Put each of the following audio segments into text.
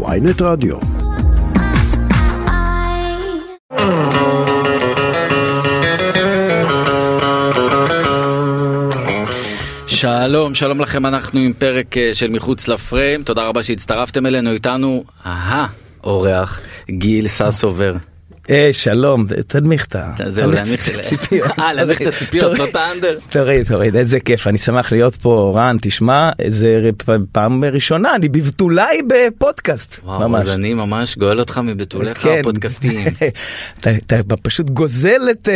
ויינט רדיו. שלום, שלום לכם, אנחנו עם פרק אה, של מחוץ לפריים, תודה רבה שהצטרפתם אלינו, איתנו האורח גיל ססובר. אה, שלום, תנמיך את הציפיות. אה, להנמיך את הציפיות, לא את האנדר. תוריד, תוריד, איזה כיף, אני שמח להיות פה, רן, תשמע, זה פעם ראשונה, אני בבתולי בפודקאסט, וואו. אז אני ממש גואל אותך מבתוליך כן. הפודקאסטיים. אתה אתה פשוט גוזל את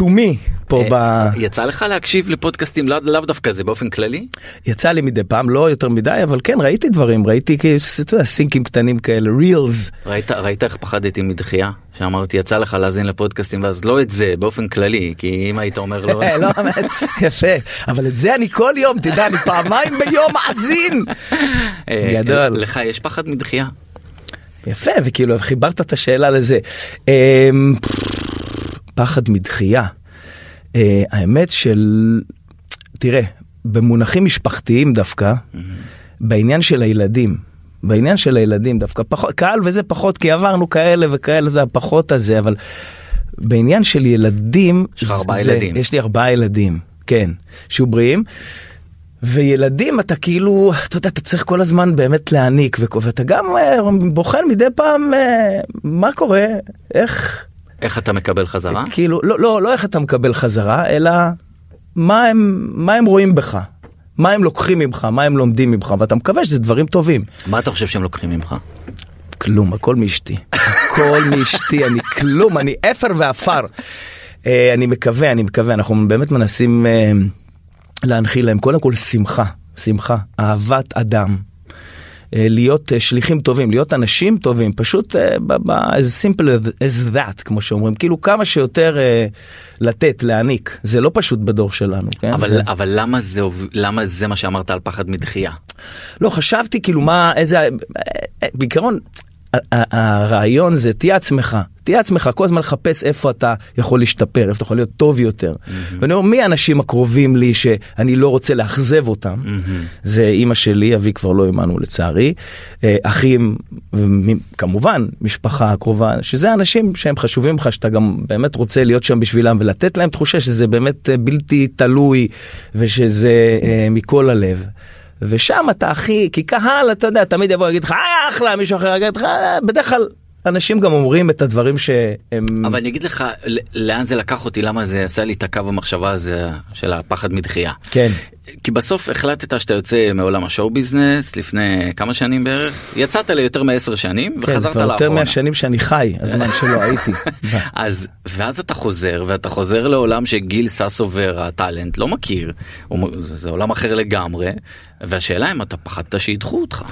אה, תומי פה ב... אה, יצא לך להקשיב לפודקאסטים, לאו דווקא זה באופן כללי? יצא לי מדי פעם, לא יותר מדי, אבל כן, ראיתי דברים, ראיתי, אתה יודע, סינקים קטנים כאלה, רילס. ראית, ראית איך פחדתי מדחייה? שאמרתי יצא לך להאזין לפודקאסטים ואז לא את זה באופן כללי כי אם היית אומר לא לא, באמת, יפה, אבל את זה אני כל יום, תדע, אני פעמיים ביום מאזין. אה, גדול. לך יש פחד מדחייה? יפה, וכאילו חיברת את השאלה לזה. פחד מדחייה. אה, האמת של, תראה, במונחים משפחתיים דווקא, בעניין של הילדים, בעניין של הילדים דווקא פחות, קהל וזה פחות, כי עברנו כאלה וכאלה, זה פחות הזה, אבל בעניין של ילדים, יש לך ארבעה ילדים. יש לי ארבעה ילדים, כן, שיהיו בריאים. וילדים אתה כאילו אתה יודע אתה צריך כל הזמן באמת להעניק ואתה גם אה, בוחן מדי פעם אה, מה קורה איך איך אתה מקבל חזרה? כאילו לא לא לא איך אתה מקבל חזרה אלא מה הם מה הם רואים בך מה הם לוקחים ממך מה הם לומדים ממך ואתה מקווה שזה דברים טובים מה אתה חושב שהם לוקחים ממך? כלום הכל מאשתי הכל מאשתי אני כלום אני אפר ועפר. אה, אני מקווה אני מקווה אנחנו באמת מנסים אה, להנחיל להם קודם כל שמחה שמחה אהבת אדם. אה, להיות אה, שליחים טובים להיות אנשים טובים פשוט אה, as simple as that כמו שאומרים כאילו כמה שיותר לתת להעניק זה לא פשוט בדור שלנו כן? אבל זה- אבל למה זה למה זה מה שאמרת על פחד מדחייה? לא חשבתי כאילו מה איזה בעיקרון הרעיון זה תהיה עצמך תהיה עצמך כל הזמן לחפש איפה אתה יכול להשתפר איפה אתה יכול להיות טוב יותר. ואני אומר מי האנשים הקרובים לי שאני לא רוצה לאכזב אותם זה אימא שלי אבי כבר לא עמנו לצערי אה, אחים כמובן משפחה קרובה שזה אנשים שהם חשובים לך שאתה גם באמת רוצה להיות שם בשבילם ולתת להם תחושה שזה באמת אה, בלתי תלוי ושזה אה, מכל הלב. ושם אתה הכי, כי קהל, אתה יודע, תמיד יבוא להגיד לך, אה, אחלה, מישהו אחר יגיד לך, "אה", בדרך כלל אנשים גם אומרים את הדברים שהם... אבל אני אגיד לך לאן זה לקח אותי למה זה עשה לי את הקו המחשבה הזה של הפחד מדחייה. כן. כי בסוף החלטת שאתה יוצא מעולם השואו ביזנס לפני כמה שנים בערך יצאת ליותר מעשר שנים כן, וחזרת כבר יותר לאחרונה. מהשנים שאני חי, הזמן שלא הייתי. אז ואז אתה חוזר ואתה חוזר לעולם שגיל ססובר הטאלנט לא מכיר זה עולם אחר לגמרי והשאלה אם אתה פחדת שידחו אותך.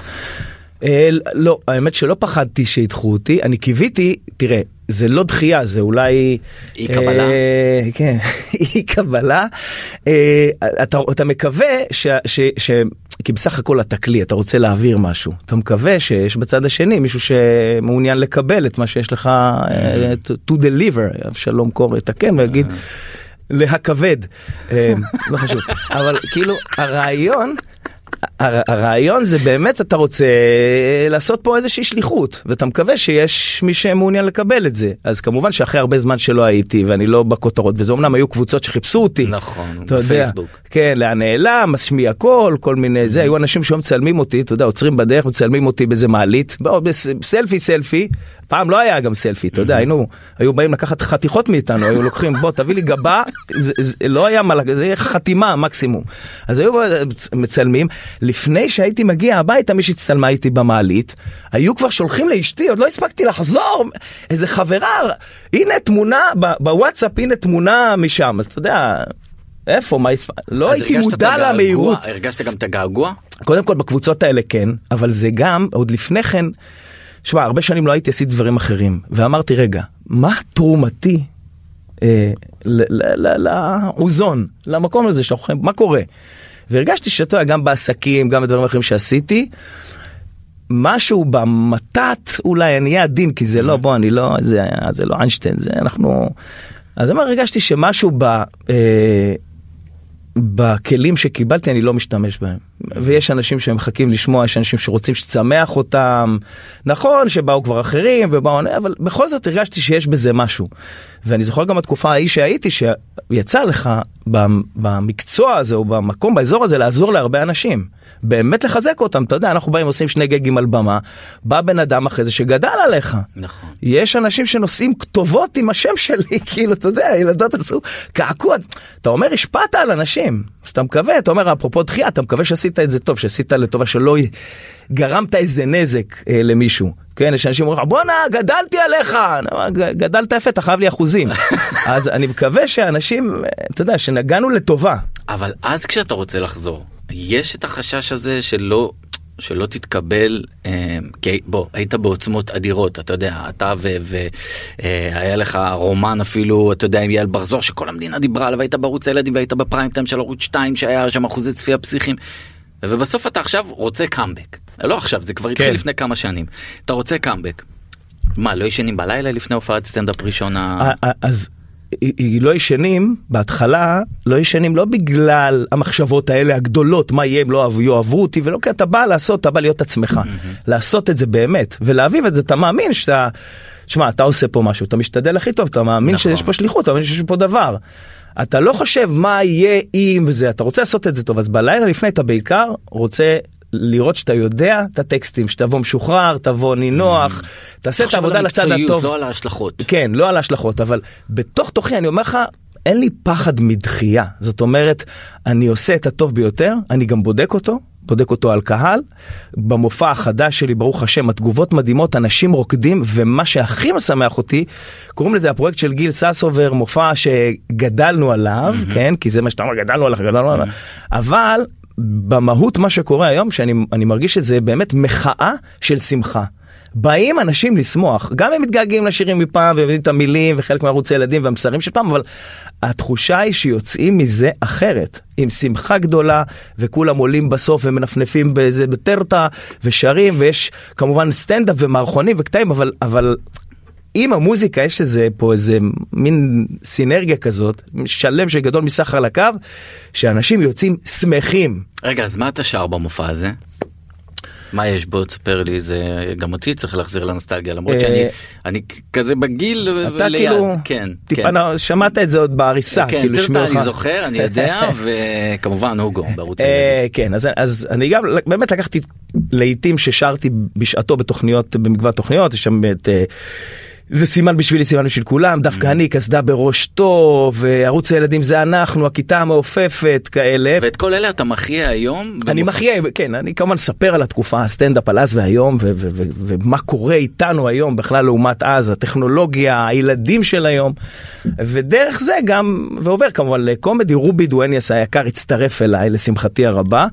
אה, לא, האמת שלא פחדתי שידחו אותי, אני קיוויתי, תראה, זה לא דחייה, זה אולי... אי קבלה? אה, כן, אי קבלה. אה, אתה, אתה מקווה ש... ש, ש כי בסך הכל אתה כלי, אתה רוצה להעביר משהו. אתה מקווה שיש בצד השני מישהו שמעוניין לקבל את מה שיש לך אה, to, to deliver, אבשלום קור יתקן ויגיד להכבד, אה, לא חשוב, אבל כאילו הרעיון הר- הרעיון זה באמת אתה רוצה לעשות פה איזושהי שליחות ואתה מקווה שיש מי שמעוניין לקבל את זה אז כמובן שאחרי הרבה זמן שלא הייתי ואני לא בכותרות וזה אמנם היו קבוצות שחיפשו אותי. נכון, אתה יודע, בפייסבוק. כן לאן נעלם משמיע קול כל מיני זה היו אנשים שהיו מצלמים אותי אתה יודע עוצרים בדרך מצלמים אותי באיזה מעלית בוא, בס- סלפי סלפי פעם לא היה גם סלפי אתה יודע היינו היו באים לקחת חתיכות מאיתנו היו לוקחים בוא תביא לי גבה זה, זה לא היה מה זה היה חתימה מקסימום אז היו מצלמים לפני שהייתי מגיע הביתה מי שהצטלמה איתי במעלית היו כבר שולחים לאשתי עוד לא הספקתי לחזור איזה חברה הנה תמונה ב- בוואטסאפ הנה תמונה משם אז אתה יודע. איפה מה הספ... לא הייתי מודע? למהירות הרגשת גם את הגעגוע? קודם כל בקבוצות האלה כן אבל זה גם עוד לפני כן. שמע הרבה שנים לא הייתי עשיתי דברים אחרים ואמרתי רגע מה תרומתי אה, לאוזון למקום הזה שאנחנו חיים מה קורה. והרגשתי שאתה יודע גם בעסקים גם בדברים אחרים שעשיתי. משהו במתת אולי אני אהיה עדין כי זה לא בוא אני לא זה זה לא איינשטיין זה אנחנו אז אני אומר, הרגשתי שמשהו ב... אה, בכלים שקיבלתי אני לא משתמש בהם. ויש אנשים שמחכים לשמוע, יש אנשים שרוצים שתשמח אותם. נכון שבאו כבר אחרים ובאו, אבל בכל זאת הרגשתי שיש בזה משהו. ואני זוכר גם התקופה ההיא שהייתי, שיצא לך במקצוע הזה או במקום, באזור הזה, לעזור להרבה אנשים. באמת לחזק אותם, אתה יודע, אנחנו באים עושים שני גגים על במה, בא בן אדם אחרי זה שגדל עליך. נכון. יש אנשים שנושאים כתובות עם השם שלי, כאילו, אתה יודע, ילדות עשו קעקוע. אתה אומר, השפעת על אנשים, אז אתה מקווה, אתה אומר, אפרופו דחייה, אתה מקווה שעשית את זה טוב, שעשית לטובה, שלא גרמת איזה נזק אה, למישהו. כן, יש אנשים אומרים, בואנה, גדלתי עליך, גדלת יפה, אתה חייב לי אחוזים. אז אני מקווה שאנשים, אה, אתה יודע, שנגענו לטובה. אבל אז כשאתה רוצה לחזור, יש את החשש הזה שלא שלא תתקבל אה, כי בוא היית בעוצמות אדירות אתה יודע אתה והיה אה, לך רומן אפילו אתה יודע עם יעל בר זוהר שכל המדינה דיברה עליו היית בערוץ הילדים והיית בפריים טיים של ערוץ 2 שהיה שם אחוזי צפייה פסיכיים. ובסוף אתה עכשיו רוצה קאמבק לא עכשיו זה כבר התחיל כן. לפני כמה שנים אתה רוצה קאמבק. מה לא ישנים בלילה לפני הופעת סטנדאפ ראשונה אז לא ישנים בהתחלה לא ישנים לא בגלל המחשבות האלה הגדולות מה יהיה אם לא יאהבו אותי ולא כי אתה בא לעשות אתה בא להיות עצמך לעשות את זה באמת ולהביא את זה אתה מאמין שאתה שמע אתה עושה פה משהו אתה משתדל הכי טוב אתה מאמין נכון. שיש פה שליחות אתה מאמין שיש פה דבר. אתה לא חושב מה יהיה אם וזה אתה רוצה לעשות את זה טוב אז בלילה לפני אתה בעיקר רוצה לראות שאתה יודע את הטקסטים שתבוא משוחרר תבוא נינוח mm. תעשה את העבודה לצד הטוב לא על ההשלכות כן לא על ההשלכות אבל בתוך תוכי אני אומר לך אין לי פחד מדחייה זאת אומרת אני עושה את הטוב ביותר אני גם בודק אותו בודק אותו על קהל. במופע החדש שלי, ברוך השם, התגובות מדהימות, אנשים רוקדים, ומה שהכי משמח אותי, קוראים לזה הפרויקט של גיל ססובר, מופע שגדלנו עליו, mm-hmm. כן? כי זה מה שאתה אומר, גדלנו עליו, גדלנו עליו, mm-hmm. אבל במהות מה שקורה היום שאני מרגיש שזה באמת מחאה של שמחה. באים אנשים לשמוח גם הם מתגעגעים לשירים מפעם ומבינים את המילים וחלק מערוץ הילדים והמסרים של פעם אבל התחושה היא שיוצאים מזה אחרת עם שמחה גדולה וכולם עולים בסוף ומנפנפים באיזה בטרטה ושרים ויש כמובן סטנדאפ ומערכונים וקטעים אבל אבל עם המוזיקה יש איזה פה איזה מין סינרגיה כזאת שלם שגדול מסך על הקו שאנשים יוצאים שמחים. רגע אז מה אתה שר במופע הזה? מה יש בו תספר לי זה גם אותי צריך להחזיר לנוסטלגיה למרות אה, שאני אני כזה בגיל אתה כאילו כן טיפה כן. שמעת את זה עוד בעריסה כן, כאילו אני זוכר אני יודע וכמובן הוגו בערוץ אה, כן אז אז אני גם באמת לקחתי לעיתים ששרתי בשעתו בתוכניות במגוון תוכניות יש שם את. אה, זה סימן בשבילי סימן בשביל כולם דווקא mm. אני קסדה בראש טוב ערוץ הילדים זה אנחנו הכיתה המעופפת כאלה ואת כל אלה אתה מחיה היום אני מחיה כן אני כמובן אספר על התקופה הסטנדאפ על אז והיום ומה קורה איתנו היום בכלל לעומת אז הטכנולוגיה הילדים של היום ודרך זה גם ועובר כמובן לקומדי רובי דואניאס היקר הצטרף אליי לשמחתי הרבה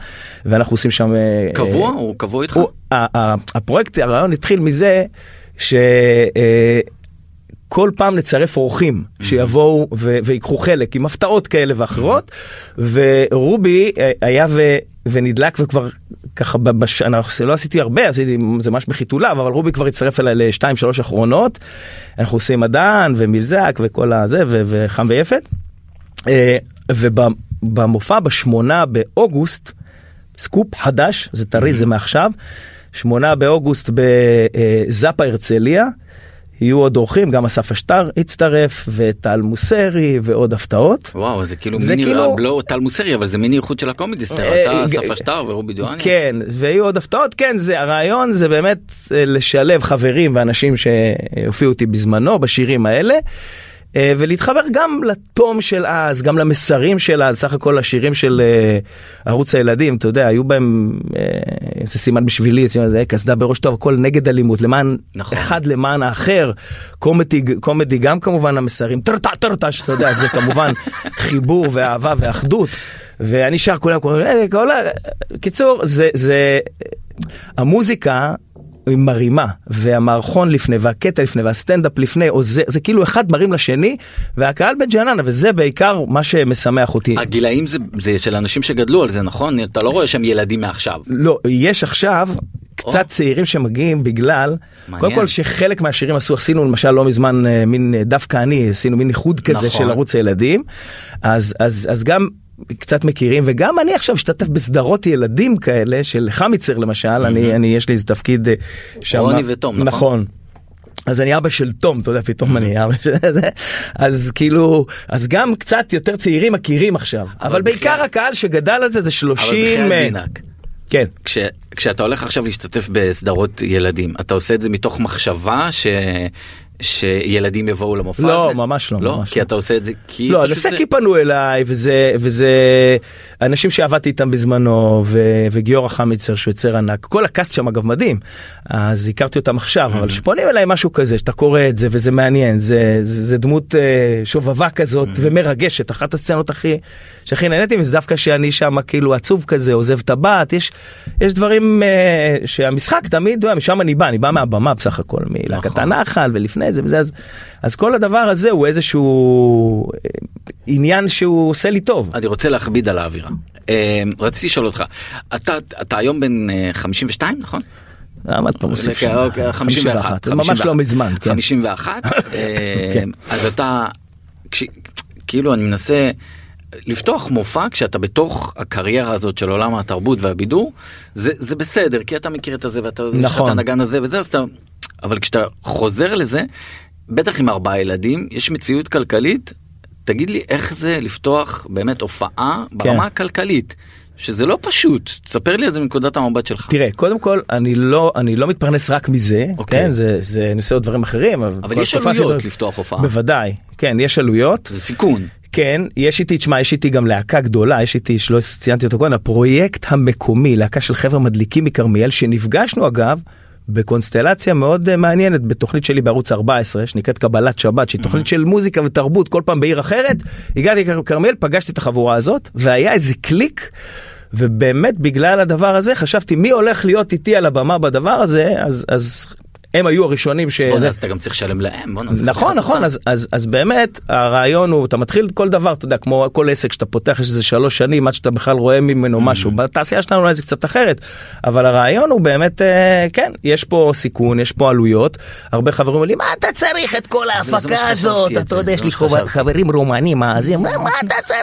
ואנחנו עושים שם אה, קבוע הוא קבוע איתך הפרויקט הרעיון התחיל מזה. שכל פעם נצרף אורחים שיבואו ויקחו חלק עם הפתעות כאלה ואחרות ורובי אה, היה ו... ונדלק וכבר ככה בשנה לא עשיתי הרבה עשיתי זה ממש בחיתוליו אבל רובי כבר הצטרף אליי לשתיים שלוש אחרונות. אנחנו עושים מדען ומלזק וכל הזה וחם ויפת. אה, ובמופע בשמונה באוגוסט סקופ חדש זה טרי זה מעכשיו. שמונה באוגוסט בזאפה הרצליה. יהיו עוד אורחים גם אסף אשתר הצטרף וטל מוסרי ועוד הפתעות. וואו זה כאילו זה מיני כאילו... לא טל מוסרי אבל זה מיני איחוד של ה Comedy Store אה, אתה אסף אשתר ורובי דואניאס. כן ויהיו עוד הפתעות כן זה הרעיון זה באמת אה, לשלב חברים ואנשים שהופיעו איתי בזמנו בשירים האלה. אה, ולהתחבר גם לתום של אז, גם למסרים של אז, סך הכל השירים של uh, ערוץ הילדים, אתה יודע, היו בהם, uh, זה סימן בשבילי, סימן זה קסדה בראש טוב, הכל נגד אלימות, למען נכון. אחד למען האחר, קומדי, קומדי גם כמובן המסרים, טרטה טרטה, שאתה יודע, זה כמובן חיבור ואהבה ואחדות, ואני שר כולם, כולם. קיצור, זה, זה, המוזיקה מרימה והמערכון לפני והקטע לפני והסטנדאפ לפני או זה זה כאילו אחד מרים לשני והקהל בג'ננה וזה בעיקר מה שמשמח אותי. הגילאים זה, זה של אנשים שגדלו על זה נכון אתה לא רואה שהם ילדים מעכשיו. לא יש עכשיו קצת או. צעירים שמגיעים בגלל מעניין. קודם כל שחלק מהשירים עשו עשינו למשל לא מזמן אה, מין אה, דווקא אני עשינו מין איחוד כזה נכון. של ערוץ הילדים אז אז אז גם קצת מכירים וגם אני עכשיו משתתף בסדרות ילדים כאלה של חמיצר למשל אני אני יש לי איזה תפקיד אה, שם רוני ותום, נכון? נכון. אז אני אבא של תום, אתה יודע, פתאום אני אבא של זה, אז כאילו, אז גם קצת יותר צעירים מכירים עכשיו, אבל, אבל בעיקר הקהל שגדל על זה זה אבל 30, בחייאת אה, דינק, כן, כש, כשאתה הולך עכשיו להשתתף בסדרות ילדים, אתה עושה את זה מתוך מחשבה ש... שילדים יבואו למופע לא, הזה? ממש לא, לא, ממש כי לא. אתה עושה את זה כי... לא, אני עושה זה- כי פנו אליי וזה וזה אנשים שעבדתי איתם בזמנו ו- וגיורא חמיצר שהוא יוצר ענק. כל הקאסט שם אגב מדהים. אז הכרתי אותם עכשיו אבל שפונים אליי משהו כזה שאתה קורא את זה וזה מעניין זה זה, זה דמות אה, שובבה כזאת ומרגשת. אחת הסצנות הכי שהכי נהניתי וזה דווקא שאני שם כאילו עצוב כזה עוזב טבעת יש יש דברים אה, שהמשחק תמיד יודע, משם אני בא אני בא מהבמה בסך הכל מלהקת נכון. הנחל ולפני זה וזה אז אז כל הדבר הזה הוא איזשהו אה, עניין שהוא עושה לי טוב. אני רוצה להכביד על האווירה. אה, רציתי לשאול אותך, אתה, אתה היום בן אה, 52 נכון? למה אתה מוסיף אוקיי, שנה? אוקיי, 51. זה ממש לא מזמן. כן. 51. אה, כן. אז אתה, כאילו אני מנסה לפתוח מופע כשאתה בתוך הקריירה הזאת של עולם התרבות והבידור, זה בסדר, כי אתה מכיר את הזה ואתה את נכון. הנגן הזה וזה, אז אתה, אבל כשאתה חוזר לזה, בטח עם ארבעה ילדים, יש מציאות כלכלית, תגיד לי איך זה לפתוח באמת הופעה ברמה כן. הכלכלית. שזה לא פשוט, תספר לי על זה מנקודת המבט שלך. תראה קודם כל אני לא אני לא מתפרנס רק מזה אוקיי. כן זה זה עוד דברים אחרים אבל כל יש עלויות עשיתי- לפתוח הופעה. בוודאי כן יש עלויות זה סיכון. כן יש איתי תשמע יש איתי גם להקה גדולה יש איתי שלא ציינתי אותו קודם הפרויקט המקומי להקה של חבר'ה מדליקים מכרמיאל שנפגשנו אגב. בקונסטלציה מאוד אה, מעניינת בתוכנית שלי בערוץ 14 שנקראת קבלת שבת שהיא תוכנית של מוזיקה ותרבות כל פעם בעיר אחרת הגעתי לכרמיאל פגשתי את החבורה הזאת והיה איזה קליק. ובאמת בגלל הדבר הזה חשבתי מי הולך להיות איתי על הבמה בדבר הזה אז אז הם היו הראשונים ש... בוא'נה, אז אתה גם צריך לשלם להם. זה נכון נכון. אז, אז אז באמת הרעיון הוא אתה מתחיל כל דבר אתה יודע כמו כל עסק שאתה פותח יש איזה שלוש שנים עד שאתה בכלל רואה ממנו משהו בתעשייה שלנו אולי זה קצת אחרת אבל הרעיון הוא באמת אה, כן יש פה סיכון יש פה עלויות הרבה חברים אומרים מה אתה צריך את כל זה ההפקה הזאת את אתה זה, יודע יש זה לי. חברים רומנים מה מה אתה צריך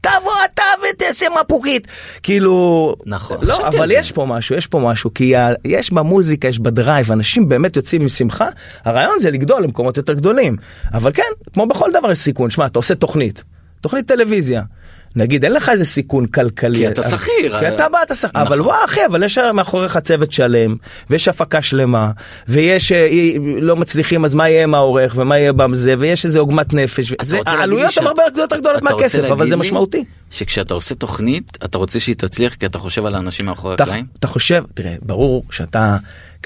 תבוא אתה ותעשה מפוחית כאילו נכון, לא אבל זה. יש פה משהו יש פה משהו כי יש במוזיקה יש בדרייב אנשים באמת יוצאים משמחה הרעיון זה לגדול למקומות יותר גדולים אבל כן כמו בכל דבר יש סיכון שמע אתה עושה תוכנית תוכנית טלוויזיה. נגיד אין לך איזה סיכון כלכלי כי אתה שכיר. כי אתה בא אתה שכיר אבל נכון. וואי אחי אבל יש מאחוריך צוות שלם ויש הפקה שלמה ויש אה, לא מצליחים אז מה יהיה עם העורך ומה יהיה בזה ויש איזה עוגמת נפש זה- העלויות הן הרבה יותר גדולות מהכסף אבל זה משמעותי. שכשאתה עושה תוכנית אתה רוצה שהיא תצליח כי אתה חושב על האנשים מאחורי הקלעים? אתה חושב תראה ברור שאתה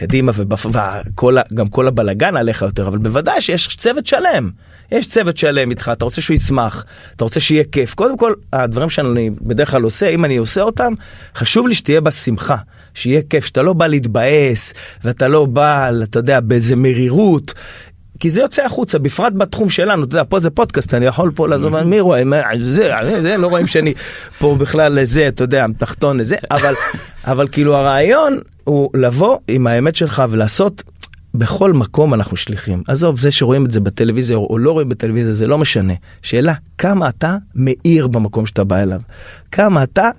קדימה וכל ה- גם כל הבלגן עליך יותר אבל בוודאי שיש צוות שלם. יש צוות שלם איתך אתה רוצה שהוא ישמח אתה רוצה שיהיה כיף. קודם כל הדברים שאני בדרך כלל עושה אם אני עושה אותם חשוב לי שתהיה בשמחה שיהיה כיף שאתה לא בא להתבאס ואתה לא בא אתה יודע באיזה מרירות. כי זה יוצא החוצה בפרט בתחום שלנו. אתה יודע פה זה פודקאסט אני יכול פה לעזוב מי רואה? זה, זה לא רואים שאני פה בכלל זה אתה יודע תחתון זה אבל אבל כאילו הרעיון הוא לבוא עם האמת שלך ולעשות בכל מקום אנחנו שליחים. עזוב זה שרואים את זה בטלוויזיה או לא רואים בטלוויזיה זה לא משנה. שאלה כמה אתה מאיר במקום שאתה בא אליו? כמה אתה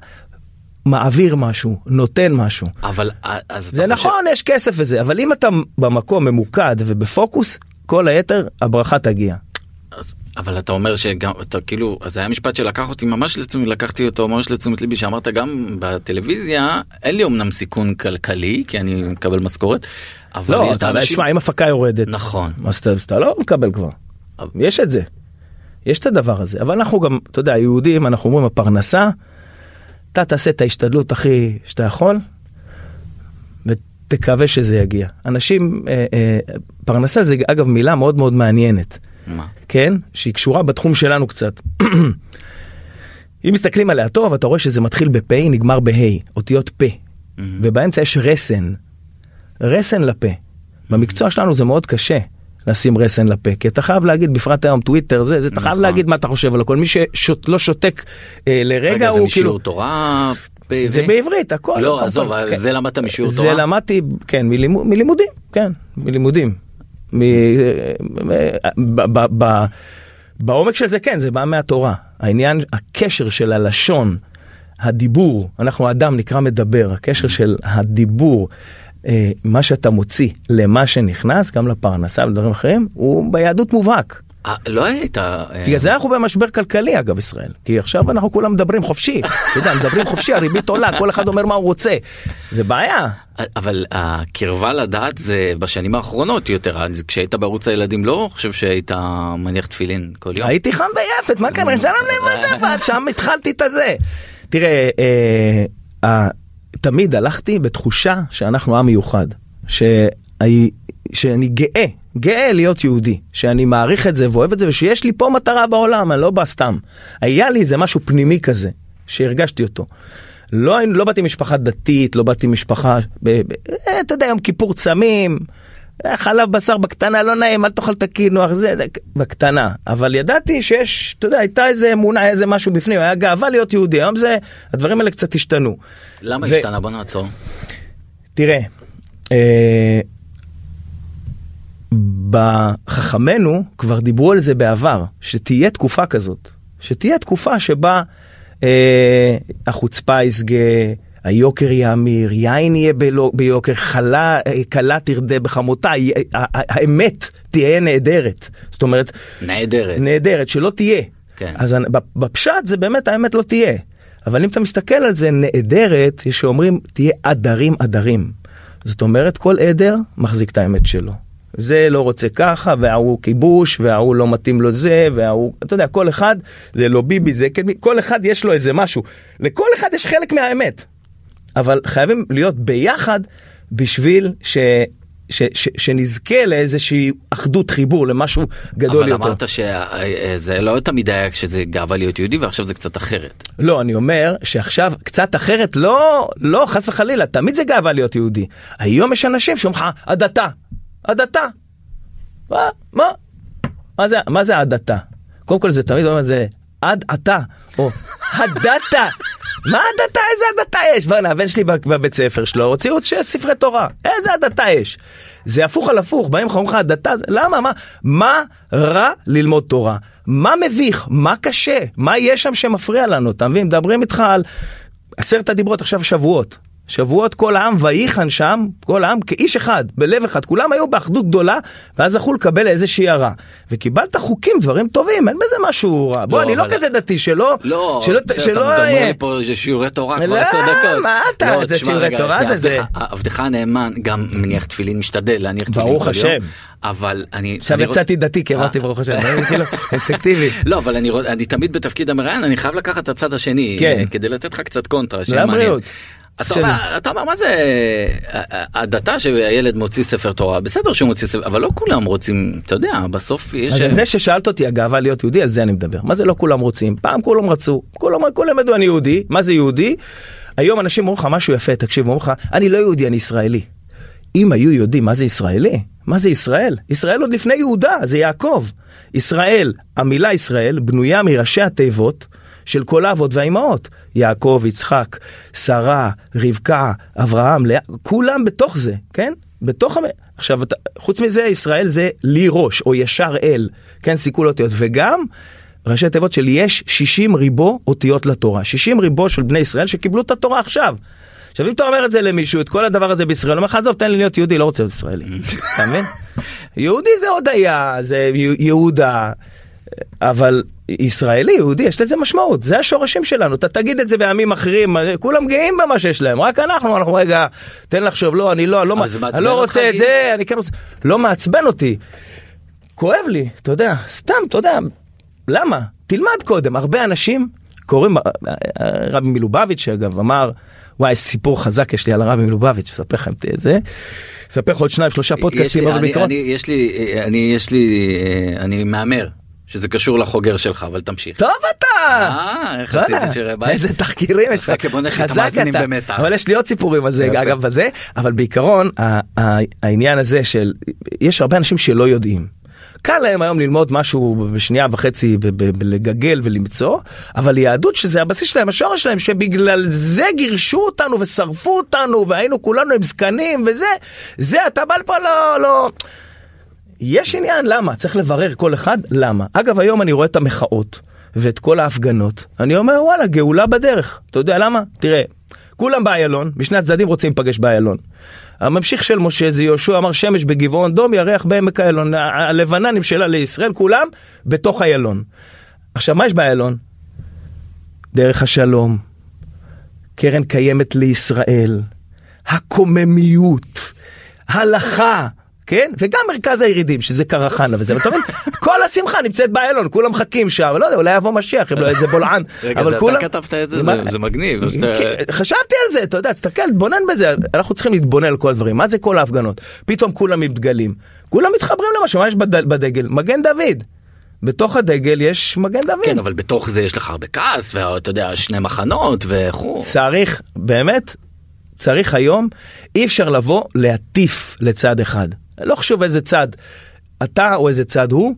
מעביר משהו נותן משהו? אבל אה, אז אתה זה חושב- נכון יש כסף וזה אבל אם אתה במקום ממוקד ובפוקוס כל היתר הברכה תגיע. אז- אבל אתה אומר שגם אתה כאילו זה היה משפט שלקח אותי ממש לתשומת לקחתי אותו ממש לתשומת ליבי שאמרת גם בטלוויזיה אין לי אמנם סיכון כלכלי כי אני מקבל משכורת. אבל לא את אתה האנשים- תשמע אם הפקה יורדת נכון אז אתה, אתה לא מקבל כבר אבל- יש את זה. יש את הדבר הזה אבל אנחנו גם אתה יודע יהודים אנחנו אומרים הפרנסה. אתה תעשה את ההשתדלות הכי שאתה יכול. ותקווה שזה יגיע אנשים אה, אה, פרנסה זה אגב מילה מאוד מאוד מעניינת. מה? כן? שהיא קשורה בתחום שלנו קצת. אם מסתכלים עליה טוב אתה רואה שזה מתחיל בפ' נגמר בה' אותיות פ' ובאמצע יש רסן. רסן לפה. במקצוע שלנו זה מאוד קשה לשים רסן לפה כי אתה חייב להגיד בפרט היום טוויטר זה זה אתה חייב נכון. להגיד מה אתה חושב על הכל מי שלא שותק אה, לרגע רגע זה הוא משיעור כאילו תורה? זה בעברית הכל לא עזוב כן. זה למדת משיעור זה תורה? למדתי כן מלימוד, מלימודים כן מלימודים. בעומק של זה כן, זה בא מהתורה. העניין, הקשר של הלשון, הדיבור, אנחנו אדם נקרא מדבר, הקשר של הדיבור, אה, מה שאתה מוציא למה שנכנס, גם לפרנסה ולדברים אחרים, הוא ביהדות מובהק. אה, לא היית... אה, בגלל זה אנחנו במשבר כלכלי אגב ישראל, כי עכשיו אנחנו כולם מדברים חופשי, אתה יודע, מדברים חופשי, הריבית עולה, כל אחד אומר מה הוא רוצה, זה בעיה. אבל הקרבה לדעת זה בשנים האחרונות יותר, כשהיית בערוץ הילדים לא חושב שהיית מניח תפילין כל יום. הייתי חם ויפת, מה קרה? שלום לב שבת, שם התחלתי את הזה. תראה, אה, אה, תמיד הלכתי בתחושה שאנחנו עם מיוחד, שאני גאה, גאה להיות יהודי, שאני מעריך את זה ואוהב את זה ושיש לי פה מטרה בעולם, אני לא בא סתם. היה לי איזה משהו פנימי כזה, שהרגשתי אותו. לא, לא באתי משפחה דתית, לא באתי משפחה, ב, ב, אה, אתה יודע, יום כיפור צמים, אה, חלב בשר בקטנה לא נעים, אל תאכל את הקינוח, זה, זה, בקטנה. אבל ידעתי שיש, אתה יודע, הייתה איזה אמונה, איזה משהו בפנים, היה גאווה להיות יהודי, היום זה, הדברים האלה קצת השתנו. למה ו... השתנה? בוא נעצור. תראה, אה, בחכמינו כבר דיברו על זה בעבר, שתהיה תקופה כזאת, שתהיה תקופה שבה אה, החוצפה יסגה, היוקר יאמיר, יין יהיה בלו, ביוקר, חלה, כלה תרדה בחמותה, האמת תהיה נהדרת. זאת אומרת, נהדרת. נהדרת, שלא תהיה. כן. אז בפשט זה באמת האמת לא תהיה. אבל אם אתה מסתכל על זה נהדרת, יש שאומרים תהיה עדרים עדרים. זאת אומרת כל עדר מחזיק את האמת שלו. זה לא רוצה ככה, וההוא כיבוש, וההוא לא מתאים לו זה, וההוא, אתה יודע, כל אחד, זה לא ביבי, זה כן, כל אחד יש לו איזה משהו. לכל אחד יש חלק מהאמת. אבל חייבים להיות ביחד בשביל ש... ש, ש, שנזכה לאיזושהי אחדות חיבור למשהו גדול אבל יותר. אבל אמרת שזה לא תמיד היה כשזה גאווה להיות יהודי ועכשיו זה קצת אחרת. לא אני אומר שעכשיו קצת אחרת לא לא חס וחלילה תמיד זה גאווה להיות יהודי. היום יש אנשים שאומרים לך הדתה הדתה. מה מה מה זה מה זה הדתה? קודם כל זה תמיד אומר זה עד עתה או הדתה. מה הדתה? איזה הדתה יש? בוא'נה, הבן שלי בבית ספר שלו הוציאו ספרי תורה. איזה הדתה יש? זה הפוך על הפוך, באים לך, אומרים לך הדתה, למה? מה, מה רע ללמוד תורה? מה מביך? מה קשה? מה יש שם שמפריע לנו? אתה מבין? מדברים איתך על עשרת הדיברות עכשיו שבועות. שבועות כל העם וייחן שם, כל העם כאיש אחד, בלב אחד, כולם היו באחדות גדולה, ואז זכו לקבל איזושהי הערה. וקיבלת חוקים, דברים טובים, אין בזה משהו רע. בוא, לא, אני לא כזה דתי, שלא... לא, שלא, שלא... אתה מדבר לי פה שיעורי תורה כבר לא, עשר דקות. מה אתה, לא, זה שיעורי תורה זה זה. עבדך הנאמן גם מניח תפילין, משתדל להניח תפילין ברוך השם. אבל אני... עכשיו יצאתי דתי כי אמרתי ברוך השם, כאילו, אפקטיבי. לא, אבל אני תמיד בתפקיד המראיין, אני חייב לקחת את הצד השני, כן. כדי לתת לך קצת קונטרה. לבריאות. אתה אומר, אתה אומר מה זה הדתה שהילד מוציא ספר תורה? בסדר שהוא מוציא ספר אבל לא כולם רוצים אתה יודע בסוף יש אז זה ששאלת אותי הגאווה להיות יהודי על זה אני מדבר. מה זה לא כולם רוצים? פעם כולם רצו כולם ידעו אני יהודי. מה זה יהודי? היום אנשים אומרים לך משהו יפה תקשיב אומרים לך אני לא יהודי אני ישראלי. אם היו יודעים מה זה ישראלי? מה זה ישראל? ישראל עוד לפני יהודה זה יעקב. ישראל המילה ישראל בנויה מראשי התיבות של כל האבות והאימהות. יעקב, יצחק, שרה, רבקה, אברהם, לאה, כולם בתוך זה, כן? בתוך המ... עכשיו, חוץ מזה, ישראל זה לי ראש, או ישר אל, כן? סיכול אותיות. וגם ראשי תיבות של יש 60 ריבו אותיות לתורה. 60 ריבו של בני ישראל שקיבלו את התורה עכשיו. עכשיו אם אתה אומר את זה למישהו את כל הדבר הזה בישראל, הוא אומר לך עזוב תן לי להיות יהודי לא רוצה להיות ישראלי, אתה מבין? יהודי זה עוד היה, זה יהודה, אבל ישראלי, יהודי, יש לזה משמעות, זה השורשים שלנו, אתה תגיד את זה בעמים אחרים, כולם גאים במה שיש להם, רק אנחנו, אנחנו רגע, תן לחשוב, לא, אני לא, לא, אני לא רוצה את זה, אני כן רוצה, לא מעצבן אותי. כואב לי, אתה יודע, סתם, אתה יודע, למה? תלמד קודם, הרבה אנשים קוראים, רבי מלובביץ' אגב אמר, וואי, סיפור חזק יש לי על הרבי מלובביץ', אספר לכם את זה. אספר לך עוד שניים שלושה פודקאסטים. יש לי, אני, יש לי, אני מהמר. שזה קשור לחוגר שלך אבל תמשיך. טוב אתה! אה, איך עשית שירי בית? איזה תחקירים יש לך, חזק אתה. אבל יש לי עוד סיפורים על זה אגב בזה, אבל בעיקרון העניין הזה של, יש הרבה אנשים שלא יודעים. קל להם היום ללמוד משהו בשנייה וחצי ולגגל ולמצוא, אבל יהדות שזה הבסיס שלהם, השורש שלהם, שבגלל זה גירשו אותנו ושרפו אותנו והיינו כולנו עם זקנים וזה, זה אתה בא לפה לא, לא. יש עניין למה, צריך לברר כל אחד למה. אגב, היום אני רואה את המחאות ואת כל ההפגנות, אני אומר וואלה, גאולה בדרך. אתה יודע למה? תראה, כולם באיילון, משני הצדדים רוצים להיפגש באיילון. הממשיך של משה זה יהושע אמר שמש בגבעון דום ירח בעמק איילון. הלבנה נמשלה לישראל, כולם בתוך איילון. עכשיו, מה יש באיילון? דרך השלום, קרן קיימת לישראל, הקוממיות, הלכה, כן? וגם מרכז הירידים, שזה קרחנה וזה, ואתה מבין? כל השמחה נמצאת באיילון, כולם מחכים שם, לא יודע, אולי יבוא משיח, אם לא איזה בולען. רגע, זה אתה כתבת את זה, זה מגניב. כן, חשבתי על זה, אתה יודע, תסתכל, תבונן בזה, אנחנו צריכים להתבונן על כל הדברים, מה זה כל ההפגנות? פתאום כולם עם דגלים, כולם מתחברים למשהו, מה יש בדגל? מגן דוד. בתוך הדגל יש מגן דוד. כן, אבל בתוך זה יש לך הרבה כעס, ואתה יודע, שני מחנות וכו'. צריך, באמת, צריך היום, אי אפשר לבוא להטיף לצד אחד. לא חשוב איזה צד אתה או איזה צד הוא,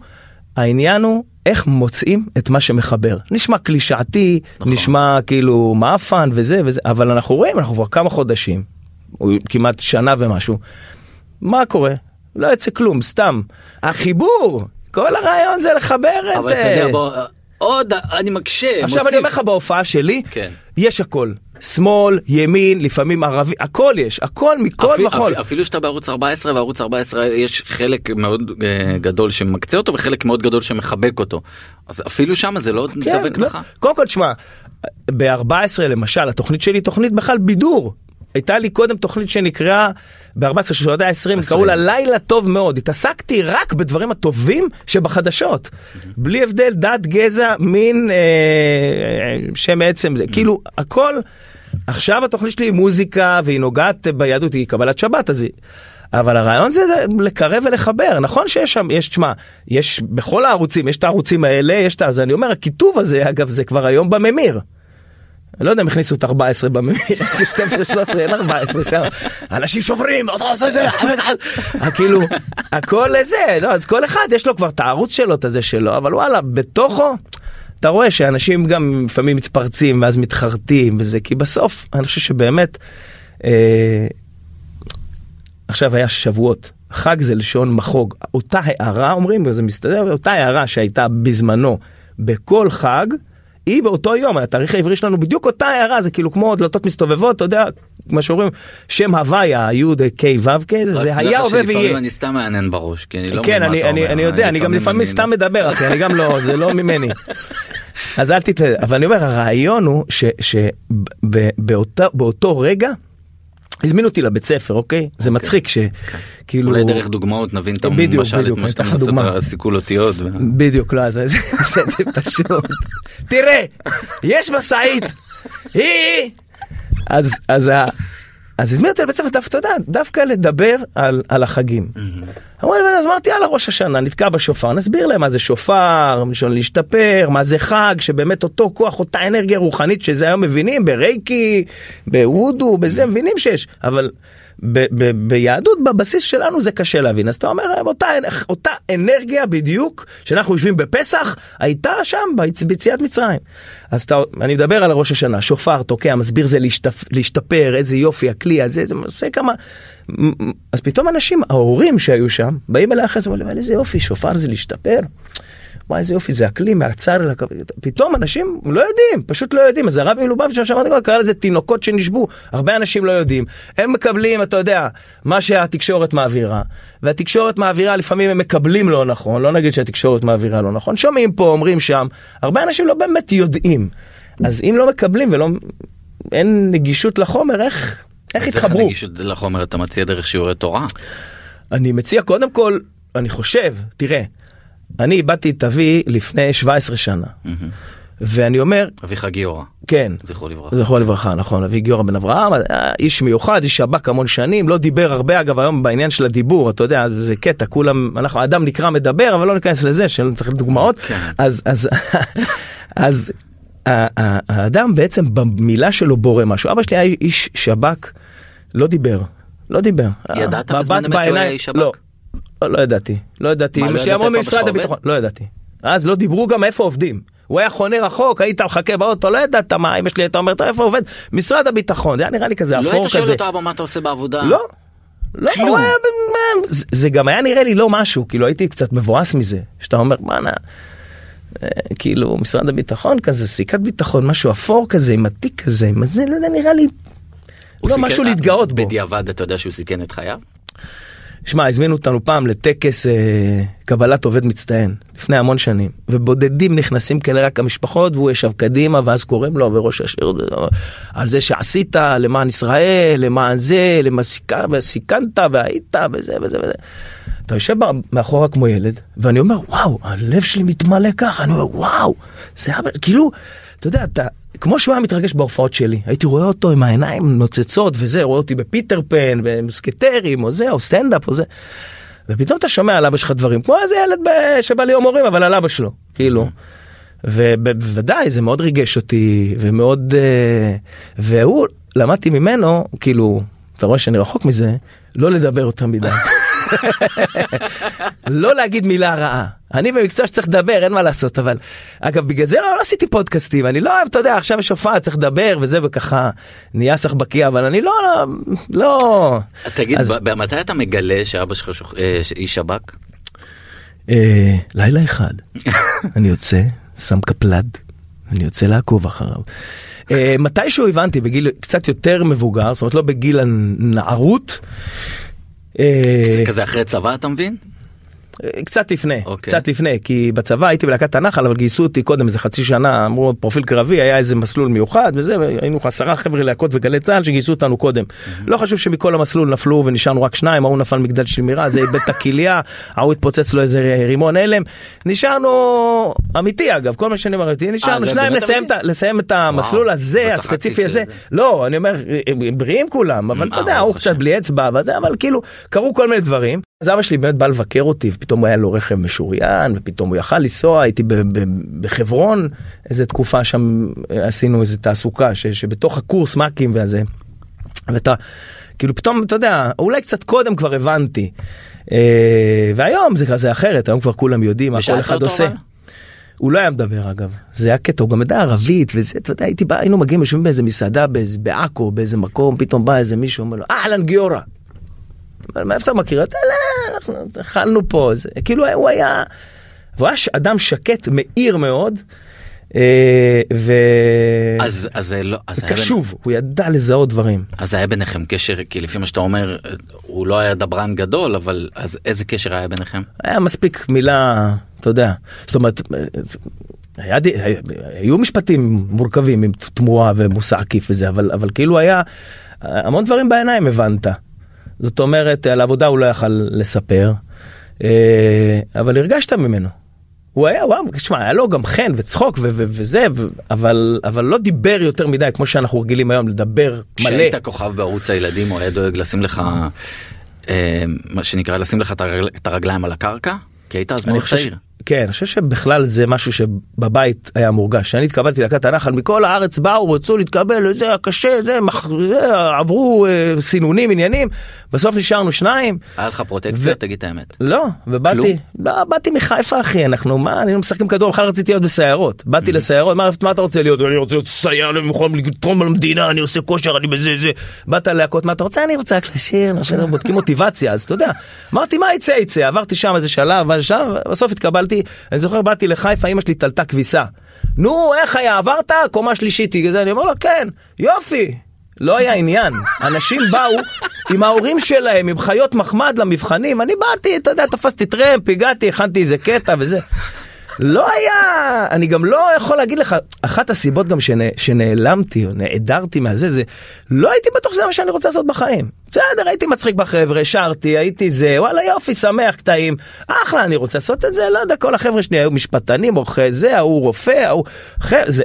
העניין הוא איך מוצאים את מה שמחבר. נשמע קלישאתי, נכון. נשמע כאילו מאפן וזה וזה, אבל אנחנו רואים, אנחנו כבר כמה חודשים, כמעט שנה ומשהו, מה קורה? לא יוצא כלום, סתם. החיבור, כל הרעיון זה לחבר את... אבל אתה יודע, בוא, עוד, אני מקשה, עכשיו מוסיף. אני אומר לך בהופעה שלי, כן. יש הכל. שמאל, ימין, לפעמים ערבי, הכל יש, הכל מכל אפילו, וכל. אפילו שאתה בערוץ 14 וערוץ 14 יש חלק מאוד uh, גדול שמקצה אותו וחלק מאוד גדול שמחבק אותו. אז אפילו שם זה לא כן, דבק לא, לך. קודם כל תשמע, ב-14 למשל, התוכנית שלי תוכנית בכלל בידור. הייתה לי קודם תוכנית שנקראה ב-14 של שעות 20 קראו לה לילה טוב מאוד התעסקתי רק בדברים הטובים שבחדשות בלי הבדל דת גזע מין אה, שם עצם זה כאילו הכל עכשיו התוכנית שלי היא מוזיקה והיא נוגעת ביהדות היא קבלת שבת אז היא. אבל הרעיון זה לקרב ולחבר נכון שיש שם יש תשמע יש בכל הערוצים יש את הערוצים האלה יש את אז אני אומר הכיתוב הזה אגב זה כבר היום בממיר. אני לא יודע אם הכניסו את 14 בממיר, יש לי 12, 13, אין 14 שם. אנשים שוברים, זה, כאילו, הכל זה, לא, אז כל אחד יש לו כבר את הערוץ שלו, את הזה שלו, אבל וואלה, בתוכו, אתה רואה שאנשים גם לפעמים מתפרצים ואז מתחרטים וזה, כי בסוף, אני חושב שבאמת, אה, עכשיו היה שבועות, חג זה לשון מחוג, אותה הערה אומרים, וזה מסתדר, אותה הערה שהייתה בזמנו בכל חג, היא באותו יום, התאריך העברי שלנו בדיוק אותה הערה, זה כאילו כמו דלתות מסתובבות, אתה יודע, מה שאומרים, שם הוויה, י' ק' ו' ק', זה היה הווה ויהיה. לפעמים אני סתם מעניין בראש, כי אני לא כן, מבין מה אני, אני, אומר. אני יודע, אני גם לפעמים סתם מדבר, אחי, אני גם לא, זה לא ממני. אז אל תתן, אבל אני אומר, הרעיון הוא שבאותו רגע, הזמינו אותי לבית ספר, אוקיי? זה מצחיק שכאילו... אולי דרך דוגמאות נבין את המשל, את מה שאתה מנסה. את הסיכול אותיות. בדיוק, לא, זה, זה, זה, זה פשוט. תראה, יש משאית, היא... אז, אז, אז הזמין אותי לבית ספר, דווקא, לדבר על, על החגים. אז אמרתי, יאללה, ראש השנה, נתקע בשופר, נסביר להם מה זה שופר, מלשון להשתפר, מה זה חג, שבאמת אותו כוח, אותה אנרגיה רוחנית שזה היום מבינים, ברייקי, בוודו, בזה, מבינים שיש, אבל ב- ב- ביהדות, בבסיס שלנו זה קשה להבין, אז אתה אומר, אותה, אותה אנרגיה בדיוק, שאנחנו יושבים בפסח, הייתה שם ביצ- ביציאת מצרים. אז אתה, אני מדבר על ראש השנה, שופר, תוקע, מסביר זה להשתפ, להשתפר, איזה יופי, הכלי הזה, זה עושה כמה... אז פתאום אנשים, ההורים שהיו שם, באים אליי אחרי זה, אומרים, "אבל איזה יופי, שופר זה להשתפר. וואי איזה יופי זה הכלי מהצר אל הכבוד. פתאום אנשים לא יודעים פשוט לא יודעים. אז הרבי מלובביץ' מה שאמרתי כבר קרא לזה תינוקות שנשבו. הרבה אנשים לא יודעים. הם מקבלים אתה יודע מה שהתקשורת מעבירה. והתקשורת מעבירה לפעמים הם מקבלים לא נכון לא נגיד שהתקשורת מעבירה לא נכון. שומעים פה אומרים שם הרבה אנשים לא באמת יודעים. אז אם לא מקבלים ולא אין נגישות לחומר איך איך אז איך. הנגישות לחומר אתה מציע דרך שיעורי תורה? אני מציע קודם כל אני חושב תראה אני איבדתי את אבי לפני 17 שנה ואני אומר אביך גיורא, כן זכרו לברכה. זכרו לברכה נכון אבי גיורא בן אברהם היה איש מיוחד איש שב"כ המון שנים לא דיבר הרבה אגב היום בעניין של הדיבור אתה יודע זה קטע כולם אנחנו אדם נקרא מדבר אבל לא ניכנס לזה שלא צריך דוגמאות כן. אז אז אז האדם בעצם במילה שלו בורא משהו אבא שלי היה איש שב"כ לא דיבר לא דיבר ידעת מבט בזמן אמת שהוא היה שב"כ? לא, לא, לא ידעתי לא ידעתי מה, לא ידעת איפה שלך הביטחון לא ידעתי אז לא דיברו גם איפה עובדים. הוא היה חונה רחוק, היית מחכה באוטו, לא ידעת מה, אמא שלי הייתה אומרת, איפה עובד? משרד הביטחון, זה היה נראה לי כזה לא אפור היית שואל כזה. אותו אבא מה אתה עושה בעבודה? לא. לא. הוא היה זה, זה גם היה נראה לי לא משהו, כאילו הייתי קצת מבואס מזה, שאתה אומר, מה נע... אה, כאילו משרד הביטחון כזה, סיכת ביטחון, משהו אפור כזה, עם התיק כזה, עם זה, לא יודע, נראה לי לא סיכן- משהו להתגאות בו. בדיעבד אתה יודע שהוא סיכן את חייו? שמע, הזמינו אותנו פעם לטקס אה, קבלת עובד מצטיין, לפני המון שנים, ובודדים נכנסים כאלה רק המשפחות, והוא ישב קדימה, ואז קוראים לו, וראש השיר, על זה שעשית למען ישראל, למען זה, למען סיכ- וסיכנת, והיית, וזה וזה וזה. אתה יושב מאחורה כמו ילד, ואני אומר, וואו, הלב שלי מתמלא ככה, אני אומר, וואו, זה אבא, כאילו, אתה יודע, אתה, כמו שהוא היה מתרגש בהופעות שלי, הייתי רואה אותו עם העיניים נוצצות וזה, רואה אותי בפיטר פן, במוסקטרים, או זה, או סטנדאפ, או זה. ופתאום אתה שומע על אבא שלך דברים, כמו איזה ילד ב... שבא ליום הורים, אבל על אבא שלו, כאילו. ובוודאי זה מאוד ריגש אותי, ומאוד... אה, והוא, למדתי ממנו, כאילו, אתה רואה שאני רחוק מזה, לא לדבר יותר מדי. לא להגיד מילה רעה. אני במקצוע שצריך לדבר, אין מה לעשות, אבל... אגב, בגלל זה לא, לא עשיתי פודקאסטים, אני לא אוהב, אתה יודע, עכשיו יש הופעה, צריך לדבר וזה, וככה נהיה סחבקי, אבל אני לא... לא... לא... תגיד, אז- מתי אתה מגלה שאבא שלך שוח- אה, איש שב"כ? אה, לילה אחד, אני יוצא, שם קפלד, אני יוצא לעקוב אחריו. אה, מתישהו הבנתי, בגיל קצת יותר מבוגר, זאת אומרת לא בגיל הנערות. אה, זה כזה אחרי צבא אתה מבין? קצת לפני, אוקיי. קצת לפני, כי בצבא הייתי בלהקת הנחל, אבל גייסו אותי קודם איזה חצי שנה, אמרו פרופיל קרבי, היה איזה מסלול מיוחד וזה, והיינו עשרה חבר'ה להקות וגלי צה"ל שגייסו אותנו קודם. לא חשוב שמכל המסלול נפלו ונשארנו רק שניים, ההוא נפל מגדל שמירה, זה איבד את הכליה, ההוא התפוצץ לו איזה רימון הלם. נשארנו, אמיתי אגב, כל מה שאני אומר אמיתי, נשארנו שניים לסיים, ה- לסיים את המסלול וואו, הזה, לא הספציפי הזה. לא, אני אומר, הם בריאים כולם, אבל אתה אה, יודע, ברוך הוא קצת. בלי אצבע וזה, אבל כאילו, קרו כל מיני דברים. אז אבא שלי באמת בא לבקר אותי, ופתאום היה לו רכב משוריין, ופתאום הוא יכל לנסוע, הייתי בחברון, איזה תקופה שם אה, עשינו איזה תעסוקה, ש- שבתוך הקורס מ"כים והזה. ואתה, כאילו פתאום, אתה יודע, אולי קצת קודם כבר הבנתי. אה, והיום זה כזה אחרת, היום כבר כולם יודעים מה כל אחד עושה. אבל? הוא לא היה מדבר אגב, זה היה קטע, הוא גם ידע ערבית וזה, אתה יודע, הייתי בא, היינו מגיעים, יושבים באיזה מסעדה באיזה- בעכו, באיזה מקום, פתאום בא איזה מישהו, אומר לו, אהלן גיורא. מאיפה אתה מכיר? אתה לא, אנחנו אכלנו פה, זה, כאילו הוא היה, והוא היה אדם שקט, מאיר מאוד, אה, ו... אז אז זה לא אז היה בין- הוא ידע לזהות דברים. אז היה ביניכם קשר כי לפי מה שאתה אומר הוא לא היה דברן גדול אבל אז איזה קשר היה ביניכם? היה מספיק מילה, אתה יודע, זאת אומרת, היה, היה- היו משפטים מורכבים עם תמורה ומושא עקיף וזה, אבל, אבל כאילו היה המון דברים בעיניים הבנת. זאת אומרת, על העבודה הוא לא יכל לספר, אה, אבל הרגשת ממנו. הוא היה, וואו, תשמע, היה לו גם חן וצחוק ו- ו- וזה, ו- אבל, אבל לא דיבר יותר מדי כמו שאנחנו רגילים היום לדבר מלא. כשהיית כוכב בערוץ הילדים הוא היה דואג לשים לך אה, מה שנקרא לשים לך את הרגל- את הרגליים על הקרקע? כי היית אז מאוד. צעיר. כן, אני חושב שבכלל זה משהו שבבית היה מורגש. כשאני התקבלתי להקת הנחל, מכל הארץ באו, רצו להתקבל, זה היה קשה, זה, מח... זה עברו אה, סינונים, עניינים, בסוף נשארנו שניים. היה לך פרוטקציה ו- תגיד את האמת. לא, ובאתי? לא, באתי מחיפה אחי, אנחנו, מה, אני משחקים כדור, בכלל רציתי להיות בסיירות. באתי לסיירות, מה, מה אתה רוצה להיות? אני רוצה להיות סייע, אני יכול לתרום למדינה, אני עושה כושר, אני בזה, זה. באת להקות, מה אתה רוצה? אני רוצה רק לשיר, לשיר, בודקים מוטיבציה, אז אתה יודע. אמרתי, מה יצא יצא, עברתי שם איזה שלב, בסוף התקבלתי, אני זוכר, באתי לחיפה, אמא שלי תלתה כביסה. נו, איך היה, עברת? קומה שלישית, אני אומר לו, כן, יופי. לא היה עניין, אנשים באו עם ההורים שלהם, עם חיות מחמד למבחנים, אני באתי, אתה יודע, תפסתי טרמפ, הגעתי, הכנתי איזה קטע וזה. לא היה, אני גם לא יכול להגיד לך, אחת הסיבות גם שנ, שנעלמתי או נעדרתי מהזה, זה לא הייתי בטוח שזה מה שאני רוצה לעשות בחיים. בסדר, הייתי מצחיק בחבר'ה, שרתי, הייתי זה, וואלה יופי, שמח, קטעים, אחלה, אני רוצה לעשות את זה, לא יודע, כל החבר'ה שלי היו משפטנים, עורכי זה, ההוא רופא, ההוא... ח... זה...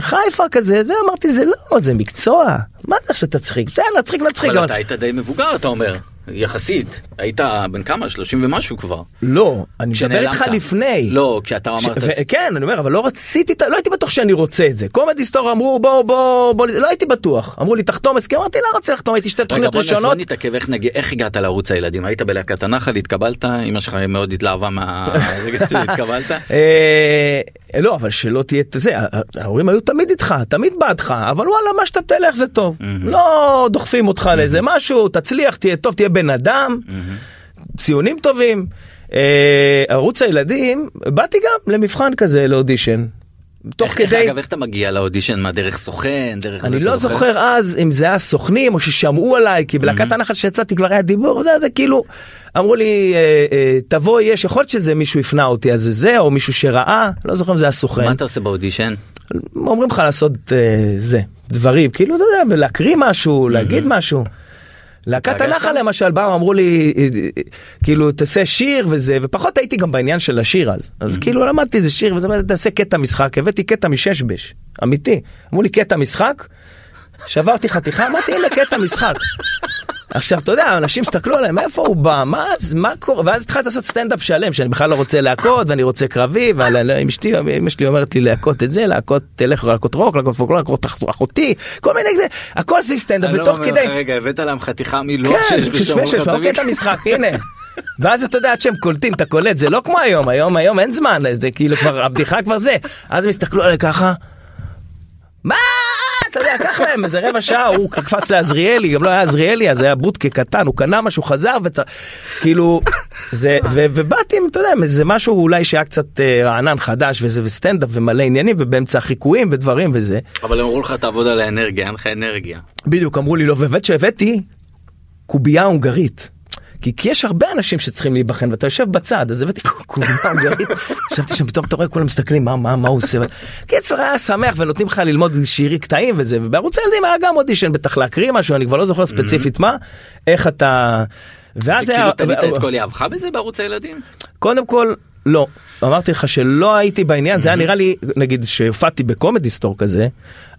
חיפה כזה, זה, אמרתי, זה לא, זה מקצוע. מה זה עכשיו תצחיק? בסדר, נצחיק, נצחיק. אבל אבל- אתה היית די מבוגר אתה אומר יחסית היית בן כמה 30 ומשהו כבר. לא, אני מדבר. איתך לפני. לא כשאתה ש- אמרת ו- כן, אני אומר, אבל לא רציתי, לא הייתי בטוח שאני רוצה את זה. קומדי סטור אמרו בוא בוא בוא, לא הייתי בטוח. אמרו לי תחתום הסכם, אמרתי לא רוצה לחתום, הייתי שתי רגע תוכניות בוא נעשה- בוא ראשונות. נתעכב איך נגיד איך הגעת לערוץ הילדים היית בלהקת הנחל התקבלת אמא שלך מאוד התלהבה מהרגע שהתקבלת. אה, לא, אבל שלא תהיה את זה, ההורים היו תמיד איתך, תמיד בעדך, אבל וואלה, מה שאתה תלך זה טוב. לא דוחפים אותך לאיזה משהו, תצליח, תהיה טוב, תהיה בן אדם. ציונים טובים. אה, ערוץ הילדים, באתי גם למבחן כזה לאודישן. תוך איך- כדי, איך, אגב, איך אתה מגיע לאודישן? מה, דרך סוכן? דרך אני לא אתה זוכר אז אם זה היה סוכנים או ששמעו עליי כי בלהקת הנחל שיצאתי כבר היה דיבור זה, זה כאילו אמרו לי אה, אה, תבוא יש יכול להיות שזה מישהו הפנה אותי אז זה זה או מישהו שראה לא זוכר אם זה היה סוכן מה אתה עושה באודישן? אומרים לך לעשות אה, זה דברים כאילו אתה יודע להקריא משהו להגיד משהו. להקת? הנחל למשל באו אמרו לי כאילו תעשה שיר וזה ופחות הייתי גם בעניין של השיר אז אז כאילו למדתי איזה שיר וזה אמרתי, תעשה קטע משחק הבאתי קטע מששבש אמיתי אמרו לי קטע משחק. שברתי חתיכה אמרתי הנה קטע משחק. עכשיו אתה יודע אנשים הסתכלו עליהם מאיפה הוא בא מה מה קורה ואז התחלתי לעשות סטנדאפ שלם שאני בכלל לא רוצה להכות ואני רוצה קרבי ועם אשתי אמא שלי אומרת לי להכות את זה להכות תלך להכות רוק להכות פולקלור להכות אחותי כל מיני זה הכל סביב סטנדאפ אני לא ותוך אומר לך, כדי. רגע, הבאת להם חתיכה מלוח כן, שיש כתבים. אוקיי את המשחק, הנה. ואז אתה יודע עד שהם קולטים אתה קולט זה לא כמו היום היום היום אין זמן זה כאילו כבר הבדיחה כבר זה אז הם הסתכלו עליי ככה. מה אתה יודע לקח להם איזה רבע שעה הוא קפץ לעזריאלי גם לא היה עזריאלי אז היה בוטקה קטן הוא קנה משהו חזר וצ... כאילו זה ו- ובאתי עם, אתה יודע איזה משהו אולי שהיה קצת אה, רענן חדש וזה וסטנדאפ ומלא עניינים ובאמצע החיקויים ודברים וזה. אבל הם אמרו לך תעבוד על האנרגיה, אין לך אנרגיה. בדיוק אמרו לי לא ובאמת שהבאתי קובייה הונגרית. כי, כי יש הרבה אנשים שצריכים להיבחן ואתה יושב בצד אז הבאתי קובייה הונגרית ישבתי שם פתאום אתה רואה כולם מסתכלים מה מה מה הוא עושה. קיצר היה שמח ונותנים לך ללמוד שירי קטעים וזה ובערוץ הילדים היה גם אודישן בטח להקריא משהו אני כבר לא זוכר ספציפית מה איך אתה. ואז וכאילו היה תלית את כל יהבך בזה בערוץ הילדים? קודם כל לא אמרתי לך שלא הייתי בעניין זה היה נראה לי נגיד שהופעתי בקומדי סטור כזה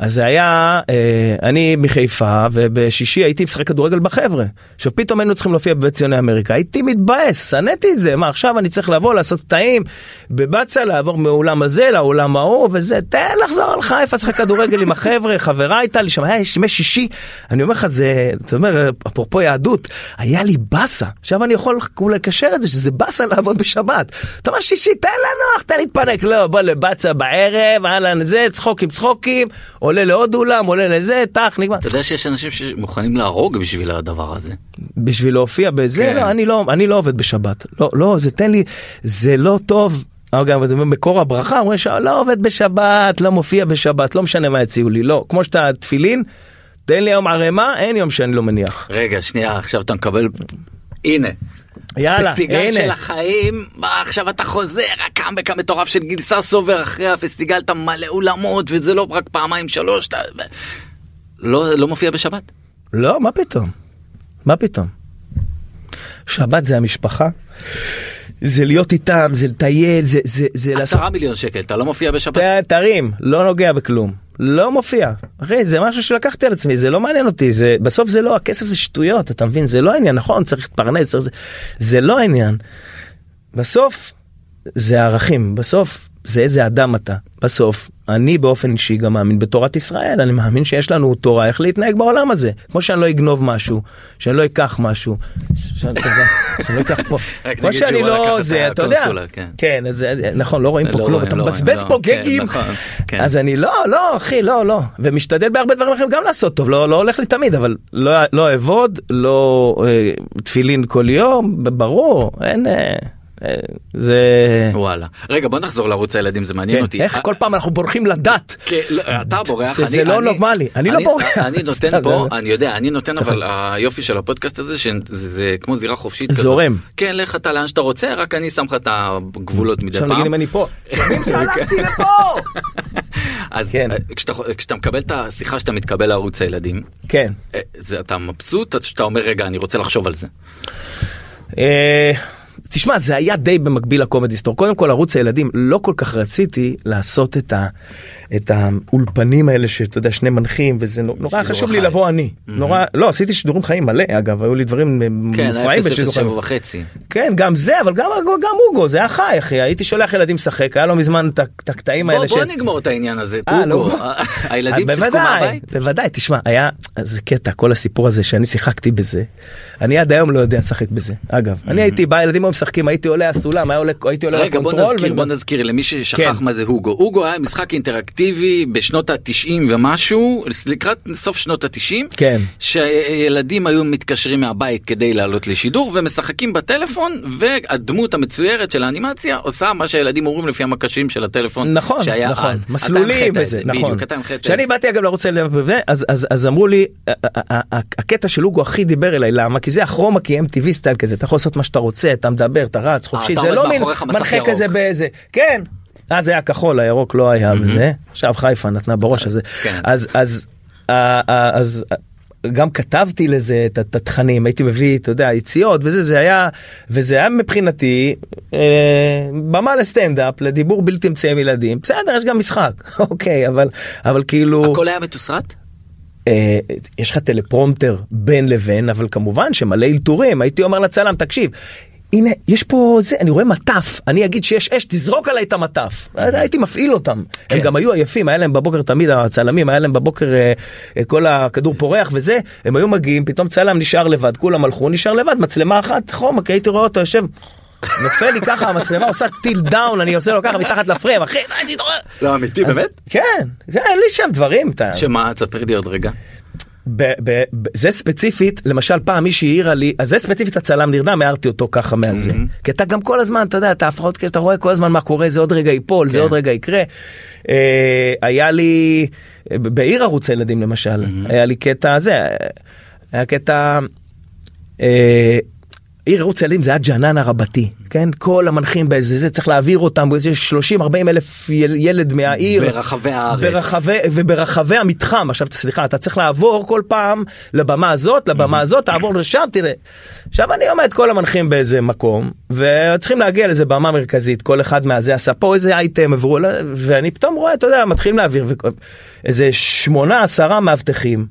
אז זה היה אה, אני מחיפה ובשישי הייתי משחק כדורגל בחבר'ה. עכשיו פתאום היינו צריכים להופיע בבית ציוני אמריקה. הייתי מתבאס שנאתי את זה מה עכשיו אני צריך לבוא לעשות קטעים בבצע לעבור מהאולם הזה לאולם ההוא וזה תן לחזור על חיפה לשחק כדורגל עם החבר'ה חברה הייתה לי שם היה ימי שישי. אני אומר לך זה אתה אומר אפרופו יהדות היה לי באסה. עכשיו אני יכול אולי לקשר את זה שזה באסה לעבוד בשבת. אתה אומר שישי תן לנוח תן להתפנק לא בוא לבצע בערב אהלן זה צחוקים צחוקים עולה לעוד אולם עולה לזה טח נגמר אתה יודע שיש אנשים שמוכנים להרוג בשביל הדבר הזה. בשביל להופיע בזה כן. לא אני לא אני לא עובד בשבת לא לא זה תן לי זה לא טוב. אומר, מקור הברכה אומרים שלא עובד בשבת לא מופיע בשבת לא משנה מה יציעו לי לא כמו שאתה תפילין תן לי היום ערימה אין יום שאני לא מניח. רגע שנייה עכשיו אתה מקבל הנה יאללה פסטיגל של הנה החיים מה, עכשיו אתה חוזר הקאמבק המטורף של גיל ססובר אחרי הפסטיגל אתה מלא אולמות וזה לא רק פעמיים שלוש אתה לא לא מופיע בשבת. לא מה פתאום מה פתאום. שבת זה המשפחה. זה להיות איתם זה לטייל זה זה זה לעשות עשרה מיליון שקל אתה לא מופיע בשבת. ת- תרים לא נוגע בכלום. לא מופיע. אחי זה משהו שלקחתי על עצמי זה לא מעניין אותי זה בסוף זה לא הכסף זה שטויות אתה מבין? זה לא העניין נכון? צריך להתפרנס צריך זה זה לא העניין. בסוף זה ערכים בסוף זה איזה אדם אתה. בסוף אני באופן אישי גם מאמין בתורת ישראל אני מאמין שיש לנו תורה איך להתנהג בעולם הזה כמו שאני לא אגנוב משהו שאני לא אקח משהו שאני לא אקח פה כמו שאני לא זה אתה יודע כן. כן אז נכון לא רואים פה לא כלום אתה לא מבזבז פה לא. כן, גגים נכון, כן. אז אני לא לא אחי לא לא ומשתדל בהרבה דברים אחרים גם לעשות טוב לא הולך לי תמיד אבל לא אעבוד לא אה, תפילין כל יום ברור אין אה, אה, זה וואלה רגע בוא נחזור לערוץ הילדים זה מעניין כן, אותי. איך אה, כל פעם אנחנו בורחים לדת כן, לא, אתה בורח, זה- אני- זה לא אני- נורמלי, אני לא בורח. אני נותן פה, אני יודע, אני נותן אבל היופי של הפודקאסט הזה שזה זה כמו זירה חופשית כזאת. זורם. כן, לך אתה לאן שאתה רוצה, רק אני שם לך את הגבולות מדי עכשיו נגיד פעם. אם אני פה לפה אז כן. אה, כשאתה כשאתה מקבל את השיחה שאתה מתקבל לערוץ הילדים, כן אה, זה אתה מבסוט שאתה אומר רגע אני רוצה לחשוב על זה. תשמע זה היה די במקביל לקומדי סטור קודם כל ערוץ הילדים לא כל כך רציתי לעשות את, ה, את האולפנים האלה שאתה יודע שני מנחים וזה נו- נורא חשוב לי חי. לבוא אני נורא לא עשיתי שידורים חיים מלא אגב היו לי דברים כן, מופרעים בשידור חיים. 007 וחצי. כן גם זה אבל גם גם אוגו זה היה חי אחי הייתי שולח ילדים לשחק היה לו מזמן את הקטעים בוא האלה בוא נגמור את העניין הזה. אה, לא, אוגו. הילדים שיחקו מהבית. בוודאי, תשמע, היה, זה קטע, כל הסיפור הזה שאני שיחקתי בזה, אני עד היום לא יודע לשחק בזה, אגב. אני הייתי בא, ילדים היו משחקים, הייתי עולה הסולם, הייתי עולה רגע בוא לקונטרול. נזכיר, ו- בוא נזכיר למי ששכח כן. מה זה הוגו. הוגו היה משחק אינטראקטיבי בשנות ה-90 ומשהו, לקראת סוף שנות ה-90, כן. שילדים היו מתקשרים מהבית כדי לעלות לשידור ומשחקים בטלפון והדמות המצוירת של האנימציה עושה מה שהילדים אומרים לפי המקשים של הטלפון נכון, שהיה נכון, אז. מסלולים וזה, זה, נכון. בדיוק, אתה הנחית את כשאני. באתי אגב לערוץ אז, אמרו לי, הקטע של לוגו הכי דיבר אליי, למה? כי זה הכרומה, כי MTV סטייל כזה, אתה יכול לעשות מה שאתה רוצה, אתה מדבר, אתה רץ חופשי, אתה זה לא מין מנחה. כזה באיזה, כן. אז היה כחול, הירוק לא היה וזה, עכשיו חיפה נתנה בראש הזה. כן. אז, אז, ה- ה- אז גם כתבתי לזה את התכנים, הייתי מביא, אתה יודע, יציאות וזה, זה היה, וזה היה מבחינתי אה, במה לסטנדאפ, לדיבור בלתי אמצעי עם ילדים, בסדר, יש גם משחק, אוקיי, אבל, אבל כאילו... הכל היה מתוסרט? אה, יש לך טלפרומפטר בין לבין אבל כמובן שמלא אלתורים הייתי אומר לצלם תקשיב. הנה יש פה זה אני רואה מטף אני אגיד שיש אש תזרוק עליי את המטף הייתי מפעיל אותם הם כן. גם היו עייפים היה להם בבוקר תמיד הצלמים היה להם בבוקר אה, אה, כל הכדור פורח וזה הם היו מגיעים פתאום צלם נשאר לבד כולם הלכו נשאר לבד מצלמה אחת חום כי הייתי רואה אותו יושב. נופל לי ככה המצלמה עושה tilt down אני עושה לו ככה מתחת לפריים אחי לא רואה. לא אמיתי אז- כן כן אין לי שם דברים שמה תספר לי עוד רגע. ב- ב- ב- זה ספציפית למשל פעם מישהי העירה לי אז זה ספציפית הצלם נרדם הערתי אותו ככה מהזה כי אתה גם כל הזמן אתה יודע את ההפרעות כשאתה רואה כל הזמן מה קורה זה עוד רגע ייפול זה כן. עוד רגע יקרה. אה, היה לי בעיר ערוץ הילדים למשל היה לי קטע זה היה קטע. אה, עיר ערוץ הילדים זה היה ג'ננה רבתי כן? כל המנחים באיזה זה צריך להעביר אותם באיזה 30 40 אלף יל- ילד מהעיר. ברחבי הארץ. ברחבי וברחבי המתחם. עכשיו סליחה אתה צריך לעבור כל פעם לבמה הזאת לבמה הזאת תעבור לשם תראה. עכשיו אני עומד כל המנחים באיזה מקום וצריכים להגיע לאיזה במה מרכזית. כל אחד מהזה עשה פה איזה אייטם עברו ואני פתאום רואה אתה יודע מתחילים להעביר איזה שמונה עשרה מאבטחים.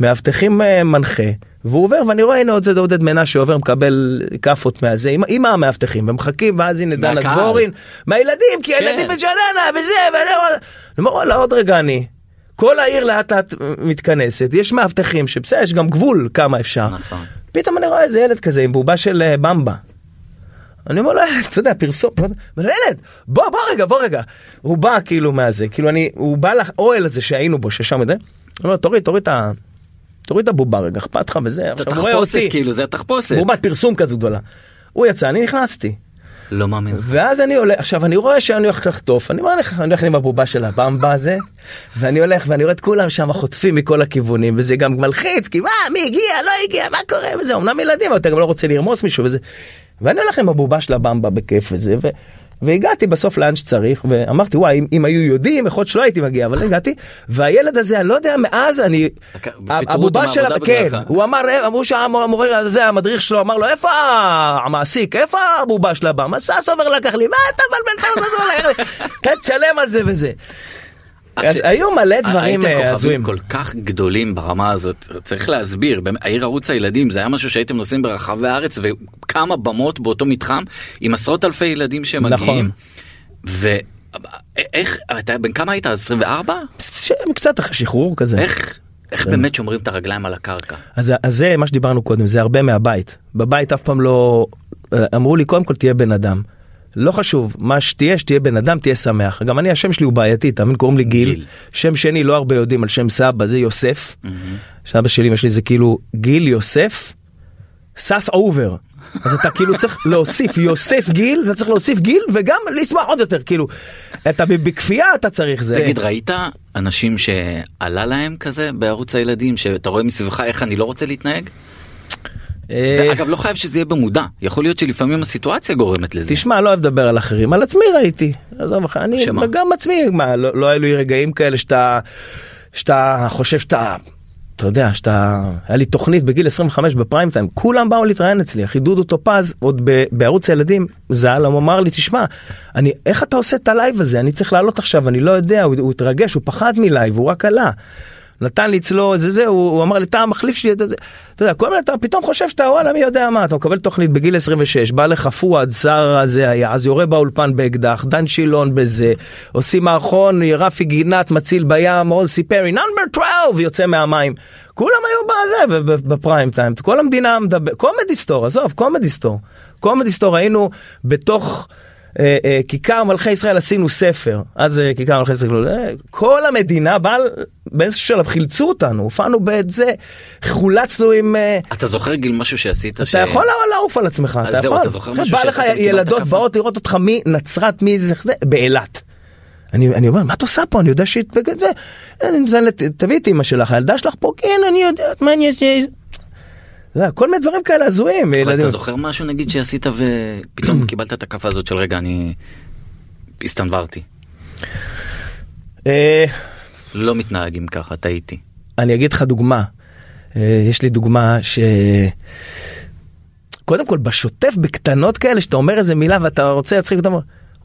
מאבטחים אה, מנחה והוא עובר ואני רואה הנה עוד זה עודד מנשה עובר מקבל כאפות מהזה עם, עם המאבטחים ומחכים ואז הנה דנה. דבורין מהילדים כי הילדים כן. בג'ננה וזה ואני אומר וואלה עוד רגע אני. כל העיר לאט לאט מתכנסת יש מאבטחים שבסדר יש גם גבול כמה אפשר. נכון. פתאום אני רואה איזה ילד כזה עם בובה של אה, במבה. אני אומר לו ילד אתה יודע פרסום. אומר לו, ילד בוא בוא רגע בוא רגע. הוא בא כאילו מהזה כאילו אני הוא בא לאוהל הזה שהיינו בו ששם. אני אומר לו תוריד תוריד את ה... תוריד את הבובה רגע אכפת לך וזה. עכשיו הוא רואה תחפושת אותי. כאילו זה תחפושת. בובת פרסום כזו גדולה. הוא יצא אני נכנסתי. לא מאמין. ואז אני עולה עכשיו אני רואה שאני הולך לחטוף אני הולך אני הולך עם הבובה של הבמבה הזה ואני הולך ואני רואה את כולם שם חוטפים מכל הכיוונים וזה גם מלחיץ כי מה מי הגיע לא הגיע מה קורה וזה אמנם ילדים אבל אתה גם לא רוצה לרמוס מישהו וזה. ואני הולך עם הבובה של הבמבה בכיף וזה ו... והגעתי בסוף לאן שצריך ואמרתי וואי אם, אם היו יודעים יכול להיות שלא הייתי מגיע אבל הגעתי והילד הזה אני לא יודע מאז אני אותו הבובה של כן. הוא אמר אמרו שהמורה הזה המדריך שלו אמר לו איפה המעסיק איפה הבובה של הבא מסע סובר לקח לי מה אתה מבלבל את אתה תשלם על זה וזה. אז היו מלא דברים הייתם אה, הזויים. כוכבים כל כך גדולים ברמה הזאת צריך להסביר העיר ערוץ הילדים זה היה משהו שהייתם נוסעים ברחבי הארץ וכמה במות באותו מתחם עם עשרות אלפי ילדים שמגיעים. נכון. ואיך אתה בן כמה היית 24 ש- קצת אחרי שחרור כזה. איך איך באמת שומרים את הרגליים על הקרקע. אז, אז זה מה שדיברנו קודם זה הרבה מהבית בבית אף פעם לא אה, אמרו לי קודם כל תהיה בן אדם. לא חשוב מה שתהיה שתהיה בן אדם תהיה שמח גם אני השם שלי הוא בעייתי תמיד קוראים לי גיל, גיל. שם שני לא הרבה יודעים על שם סבא זה יוסף שאבא שלי אמא שלי זה כאילו גיל יוסף ססובר אז אתה כאילו צריך להוסיף יוסף גיל אתה צריך להוסיף גיל וגם לשמוח עוד יותר כאילו אתה בכפייה אתה צריך זה. תגיד ראית אנשים שעלה להם כזה בערוץ הילדים שאתה רואה מסביבך איך אני לא רוצה להתנהג? אה, ואגב לא חייב שזה יהיה במודע יכול להיות שלפעמים הסיטואציה גורמת לזה. תשמע לא אוהב לדבר על אחרים על עצמי ראיתי עזוב לך אני שמה? גם עצמי מה לא, לא היו לי רגעים כאלה שאתה שאתה חושב שאתה. אתה יודע שאתה היה לי תוכנית בגיל 25 בפריים טיים כולם באו להתראיין אצלי אחי דודו טופז עוד ב, בערוץ הילדים ז"ל הוא אמר לי תשמע אני איך אתה עושה את הלייב הזה אני צריך לעלות עכשיו אני לא יודע הוא, הוא התרגש הוא פחד מלייב הוא רק עלה. נתן לי אצלו איזה זה הוא, הוא אמר לי אתה המחליף שלי אתה, אתה יודע כל מיני אתה פתאום חושב שאתה וואלה מי יודע מה אתה מקבל תוכנית בגיל 26 בא לך פואד שר הזה היה אז יורה באולפן באקדח דן שילון בזה עושים מערכון רפי גינת מציל בים אול סיפרי נאמבר 12 וואו, ויוצא מהמים. כולם היו בזה, בפריים טיים, כל המדינה מדבר, קומדי סטור, עזוב, קומדי סטור. קומדי סטור היינו בתוך כיכר מלכי ישראל עשינו ספר, אז אה, כיכר מלכי ישראל, אה, כל המדינה באה, באיזשהו שלב חילצו אותנו, הופענו בזה, חולצנו עם... אה, אתה זוכר גיל משהו שעשית? אתה יכול לעוף על עצמך, אתה זהו, יכול. אתה זוכר משהו בא לך ילדות? באות לראות אותך מנצרת, מי זה, זה, באילת. אני, אני אומר, מה את עושה פה? אני יודע שהיא תביאי את אמא שלך, הילדה שלך פה, כן, אני יודעת מה אני אעשה. כל מיני דברים כאלה הזויים. אבל. אתה זוכר משהו נגיד שעשית ופתאום קיבלת את הכאפה הזאת של רגע אני הסתנוורתי. אה, לא מתנהגים ככה, טעיתי. אני אגיד לך דוגמה. אה, יש לי דוגמה ש... קודם כל בשוטף בקטנות כאלה שאתה אומר איזה מילה ואתה רוצה להצחיק אותם.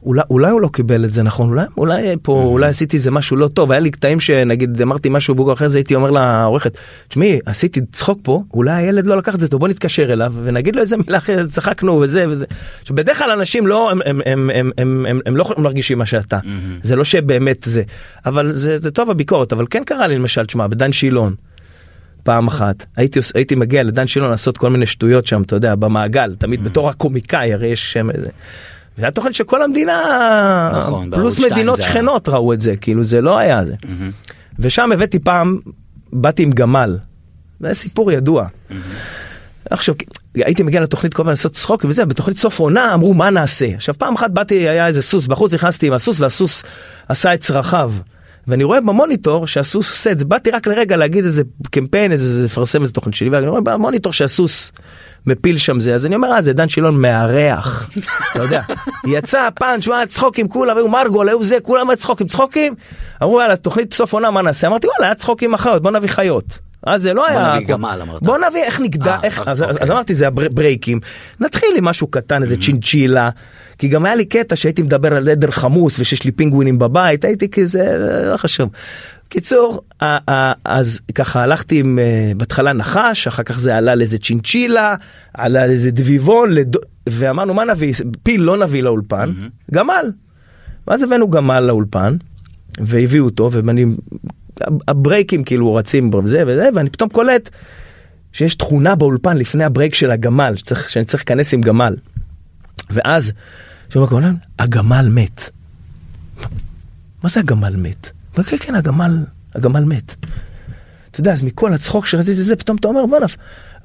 אולי, אולי הוא לא קיבל את זה נכון אולי אולי פה אולי עשיתי איזה משהו לא טוב היה לי קטעים שנגיד אמרתי משהו בוגו אחרי זה הייתי אומר לעורכת תשמעי עשיתי צחוק פה אולי הילד לא לקח את זה טוב בוא נתקשר אליו ונגיד לו איזה מילה אחרת צחקנו וזה וזה. שבדרך כלל אנשים לא הם, הם, הם, הם, הם, הם, הם לא מרגישים מה שאתה זה לא שבאמת זה אבל זה זה טוב הביקורת אבל כן קרה לי למשל תשמע בדן שילון. פעם אחת הייתי הייתי מגיע לדן שילון לעשות כל מיני שטויות שם אתה יודע במעגל תמיד בתור הקומיקאי הרי יש שם איזה. זה היה תוכן שכל המדינה נכון, פלוס מדינות זה היה. שכנות ראו את זה כאילו זה לא היה זה. ושם הבאתי פעם באתי עם גמל. זה סיפור ידוע. עכשיו הייתי מגיע לתוכנית כל הזמן לעשות צחוק וזה בתוכנית סוף עונה אמרו מה נעשה עכשיו פעם אחת באתי היה איזה סוס בחוץ נכנסתי עם הסוס והסוס עשה את צרכיו. ואני רואה במוניטור שהסוס עושה את זה. באתי רק לרגע להגיד איזה קמפיין איזה לפרסם איזה תוכנית שלי ואני רואה במוניטור שהסוס מפיל שם זה אז אני אומר אה זה דן שילון מארח. אתה יודע. יצא פאנץ' מה צחוקים כולם היו מרגול היו זה כולם היו צחוקים צחוקים. אמרו יאללה תוכנית סוף עונה מה נעשה? אמרתי וואלה היה צחוקים אחיות בוא נביא חיות. אז זה לא היה נביא גמל, אמרת. בוא נביא איך נגדע אה, איך אז, אוקיי. אז אמרתי זה הברייקים נתחיל עם משהו קטן איזה צ'ינצ'ילה כי גם היה לי קטע שהייתי מדבר על עדר חמוס ושיש לי פינגווינים בבית הייתי כזה לא חשוב. קיצור אז ככה הלכתי עם אה, בהתחלה נחש אחר כך זה עלה לאיזה צ'ינצ'ילה עלה לאיזה דביבון לד... ואמרנו מה נביא פיל לא נביא לאולפן גמל. ואז הבאנו גמל לאולפן והביאו אותו ואני הברייקים כאילו רצים וזה וזה ואני פתאום קולט שיש תכונה באולפן לפני ה break של הגמל שצריך, שאני צריך להיכנס עם גמל. ואז שומע קולן הגמל מת. מה זה הגמל מת? כן כן הגמל הגמל מת. אתה יודע אז מכל הצחוק שרציתי זה פתאום אתה אומר בואנה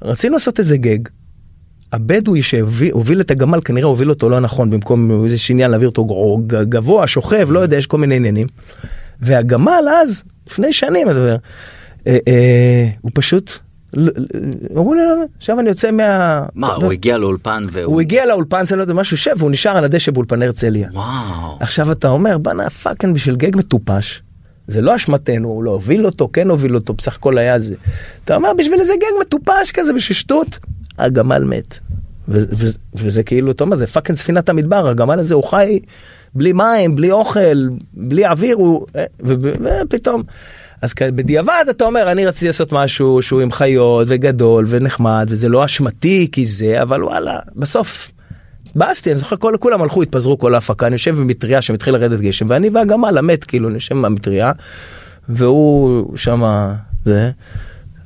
רצינו לעשות איזה גאג. הבדואי שהוביל את הגמל כנראה הוביל אותו לא נכון במקום איזה עניין להעביר אותו גבוה שוכב לא יודע יש כל מיני עניינים. והגמל אז לפני שנים מדבר אה, אה, הוא פשוט אמרו "לא, עכשיו אני יוצא מה... מה, הוא הגיע לאולפן והוא... הוא הגיע לאולפן זה לא יודע משהו שב והוא נשאר על הדשא באולפן הרצליה. וואו. עכשיו אתה אומר בואנה פאקינג בשביל גג מטופש. זה לא אשמתנו הוא לא הוביל אותו כן הוביל אותו בסך הכל היה זה. אתה אומר בשביל איזה גאג מטופש כזה בשביל שטות הגמל מת. וזה כאילו אתה אומר זה fucking ספינת המדבר הגמל הזה הוא חי בלי מים בלי אוכל בלי אוויר הוא אה, ו- ופתאום. אז בדיעבד אתה אומר אני רציתי לעשות משהו שהוא עם חיות וגדול ונחמד וזה לא אשמתי כי זה אבל וואלה בסוף התבאסתי אני זוכר כל כולם הלכו התפזרו כל ההפקה אני יושב במטריה שמתחיל לרדת גשם ואני והגמל המת כאילו אני יושב במטריה והוא שמה זה.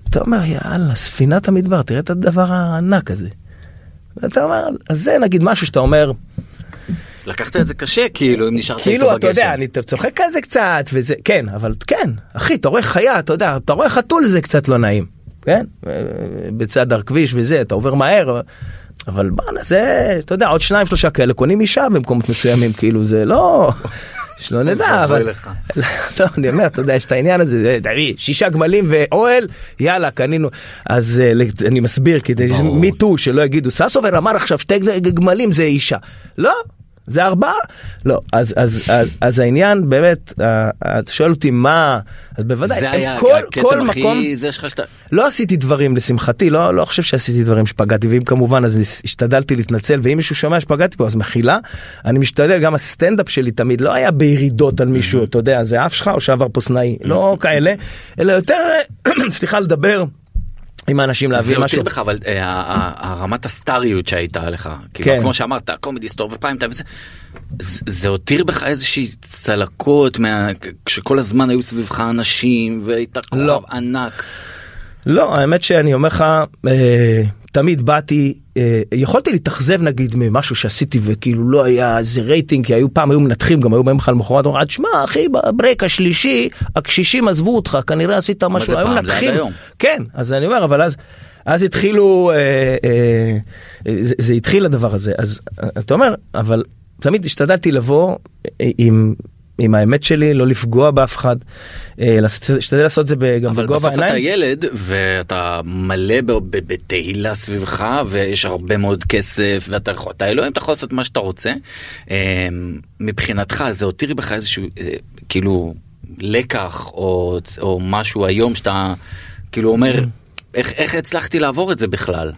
אתה אומר יאללה ספינת המדבר תראה את הדבר הענק הזה. ואתה אומר אז זה נגיד משהו שאתה אומר לקחת את זה קשה כאילו אם נשארת איתו כאילו אתה יודע. אני צוחק על זה קצת וזה כן אבל כן אחי אתה רואה חיה אתה יודע אתה רואה חתול זה קצת לא נעים כן בצד הכביש וזה אתה עובר מהר אבל בואנה זה אתה יודע עוד שניים שלושה כאלה קונים אישה במקומות מסוימים כאילו זה לא. שלא נדע אבל. לא, אני אומר אתה יודע יש את העניין הזה זה, תביא, שישה גמלים ואוהל יאללה קנינו אז אה, אני מסביר כדי ברור. מיטו שלא יגידו ססובר אמר עכשיו שתי גמלים זה אישה לא זה ארבעה? לא אז אז אז, אז העניין באמת אה, אתה שואל אותי מה אז בוודאי זה היה כל הכתם כל הכי מקום זה שלך שאתה לא עשיתי דברים לשמחתי לא לא חושב שעשיתי דברים שפגעתי ואם כמובן אז השתדלתי להתנצל ואם מישהו שומע שפגעתי פה אז מחילה. אני משתדל גם הסטנדאפ שלי תמיד לא היה בירידות על מישהו אתה יודע זה אף שלך או שעבר פה סנאי לא כאלה אלא יותר סליחה לדבר עם האנשים זה להביא הותיר משהו. בך אבל אה, הרמת הסטריות שהייתה לך כאילו, כן. כמו שאמרת קומדי סטור ופריים טיים וזה זה זה הותיר בך איזושהי צלקות מה- כשכל הזמן היו סביבך אנשים והיית כוכב לא. ענק. לא, האמת שאני אומר לך, אה, תמיד באתי, אה, יכולתי להתאכזב נגיד ממשהו שעשיתי וכאילו לא היה איזה רייטינג, כי היו פעם היו מנתחים, גם היו באים לך למחרת, אומרים, תשמע אחי, בברייק השלישי, הקשישים עזבו אותך, כנראה עשית משהו, היו מנתחים. כן, אז אני אומר, אבל אז... אז התחילו, אה, אה, זה, זה התחיל הדבר הזה, אז אה, אתה אומר, אבל תמיד השתדלתי לבוא אה, עם, עם האמת שלי, לא לפגוע באף אחד, אה, להשתדל לעשות את זה גם אבל בגובה בסוף אתה העיניים. ילד ואתה מלא בתהילה סביבך ויש הרבה מאוד כסף ואתה יכול, אתה אלוהים אתה יכול לעשות מה שאתה רוצה. אה, מבחינתך זה הותיר בך איזשהו אה, כאילו לקח או, או משהו היום שאתה כאילו אומר Mm. איך, איך הצלחתי לעבור את זה בכלל.